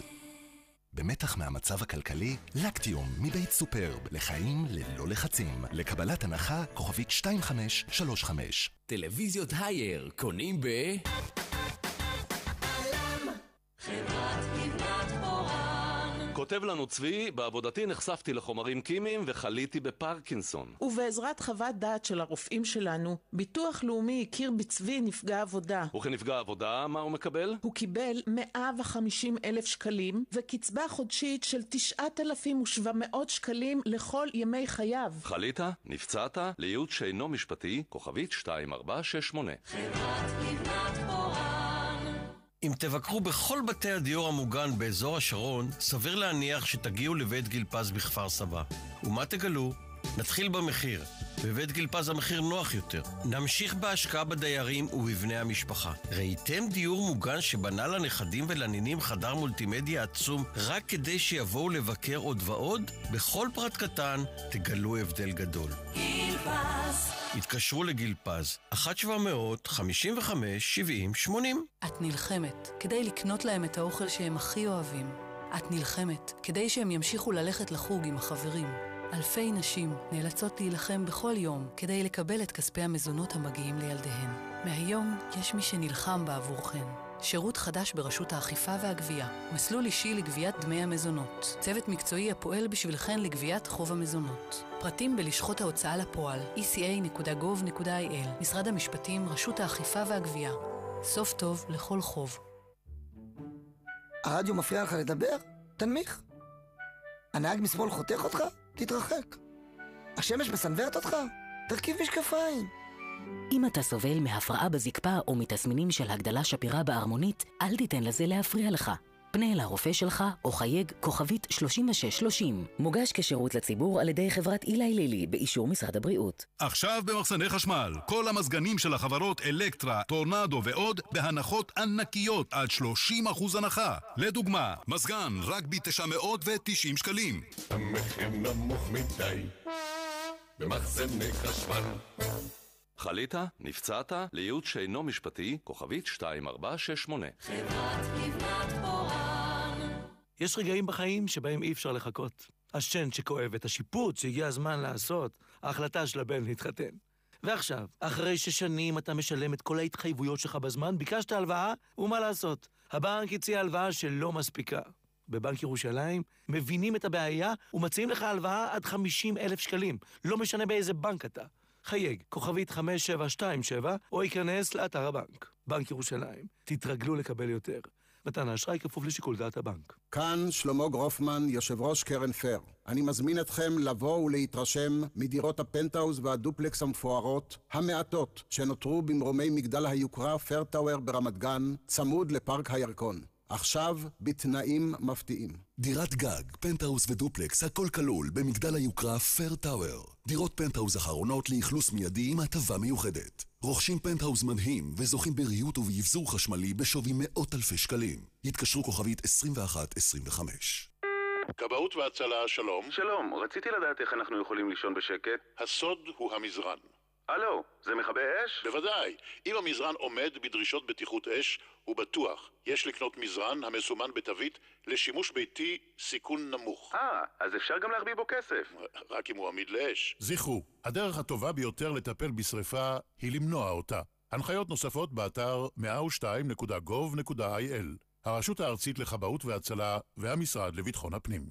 במתח מהמצב הכלכלי, לקטיום מבית סופרב, לחיים ללא לחצים. לקבלת הנחה, כוכבית 2535. טלוויזיות הייר, קונים ב... כותב לנו צבי, בעבודתי נחשפתי לחומרים כימיים וחליתי בפרקינסון. ובעזרת חוות דעת של הרופאים שלנו, ביטוח לאומי הכיר בצבי נפגע עבודה. וכנפגע עבודה, מה הוא מקבל? הוא קיבל 150 אלף שקלים וקצבה חודשית של 9,700 שקלים לכל ימי חייו. חלית? נפצעת? לייעוץ שאינו משפטי, כוכבית 2468. חברת לבנת אם תבקרו בכל בתי הדיור המוגן באזור השרון, סביר להניח שתגיעו לבית גיל פז בכפר סבא. ומה תגלו? נתחיל במחיר. בבית גיל פז המחיר נוח יותר. נמשיך בהשקעה בדיירים ובבני המשפחה. ראיתם דיור מוגן שבנה לנכדים ולנינים חדר מולטימדיה עצום רק כדי שיבואו לבקר עוד ועוד? בכל פרט קטן תגלו הבדל גדול. גיל פז התקשרו לגיל פז, 1-700-55-70-80. את נלחמת כדי לקנות להם את האוכל שהם הכי אוהבים. את נלחמת כדי שהם ימשיכו ללכת לחוג עם החברים. אלפי נשים נאלצות להילחם בכל יום כדי לקבל את כספי המזונות המגיעים לילדיהן. מהיום יש מי שנלחם בעבורכן. שירות חדש ברשות האכיפה והגבייה. מסלול אישי לגביית דמי המזונות. צוות מקצועי הפועל בשבילכן לגביית חוב המזונות. פרטים בלשכות ההוצאה לפועל eca.gov.il משרד המשפטים, רשות האכיפה והגבייה. סוף טוב לכל חוב. הרדיו מפריע לך לדבר? תנמיך. הנהג משמאל חותך אותך? תתרחק. השמש מסנוורת אותך? תרכיב משקפיים. אם אתה סובל מהפרעה בזקפה או מתסמינים של הגדלה שפירה בערמונית, אל תיתן לזה להפריע לך. פנה אל הרופא שלך או חייג כוכבית 3630. מוגש כשירות לציבור על ידי חברת אילי לילי באישור משרד הבריאות. עכשיו במחסני חשמל, כל המזגנים של החברות אלקטרה, טורנדו ועוד בהנחות ענקיות עד 30% הנחה. לדוגמה, מזגן רק ב-990 שקלים. המחיר נמוך מדי במחסני חשמל חלית? נפצעת? לייעוץ שאינו משפטי, כוכבית 2468. חברת לבנת פורן יש רגעים בחיים שבהם אי אפשר לחכות. השן שכואב את השיפוט שהגיע הזמן לעשות, ההחלטה של הבן להתחתן. ועכשיו, אחרי ששנים אתה משלם את כל ההתחייבויות שלך בזמן, ביקשת הלוואה, ומה לעשות? הבנק הציע הלוואה שלא מספיקה. בבנק ירושלים מבינים את הבעיה ומציעים לך הלוואה עד 50 אלף שקלים, לא משנה באיזה בנק אתה. חייג, כוכבית 5727, או ייכנס לאתר הבנק. בנק ירושלים, תתרגלו לקבל יותר. מתן האשראי כפוף לשיקול דעת הבנק. כאן שלמה גרופמן, יושב ראש קרן Faire. אני מזמין אתכם לבוא ולהתרשם מדירות הפנטהאוז והדופלקס המפוארות, המעטות, שנותרו במרומי מגדל היוקרה Faire Tower ברמת גן, צמוד לפארק הירקון. עכשיו בתנאים מפתיעים. דירת גג, פנטהאוס ודופלקס, הכל כלול במגדל היוקרה Faire Tower. דירות פנטהאוס אחרונות לאכלוס מיידי עם הטבה מיוחדת. רוכשים פנטהאוס מדהים וזוכים בריהוט ובאבזור חשמלי בשווי מאות אלפי שקלים. התקשרו כוכבית 2125. כבאות והצלה, שלום. שלום, רציתי לדעת איך אנחנו יכולים לישון בשקט. הסוד הוא המזרן. הלו, זה מכבה אש? בוודאי. אם המזרן עומד בדרישות בטיחות אש, הוא בטוח. יש לקנות מזרן המסומן בתווית לשימוש ביתי סיכון נמוך. אה, אז אפשר גם להחביא בו כסף. רק אם הוא עמיד לאש. זכרו, הדרך הטובה ביותר לטפל בשריפה היא למנוע אותה. הנחיות נוספות באתר 102.gov.il הרשות הארצית לכבאות והצלה והמשרד לביטחון הפנים.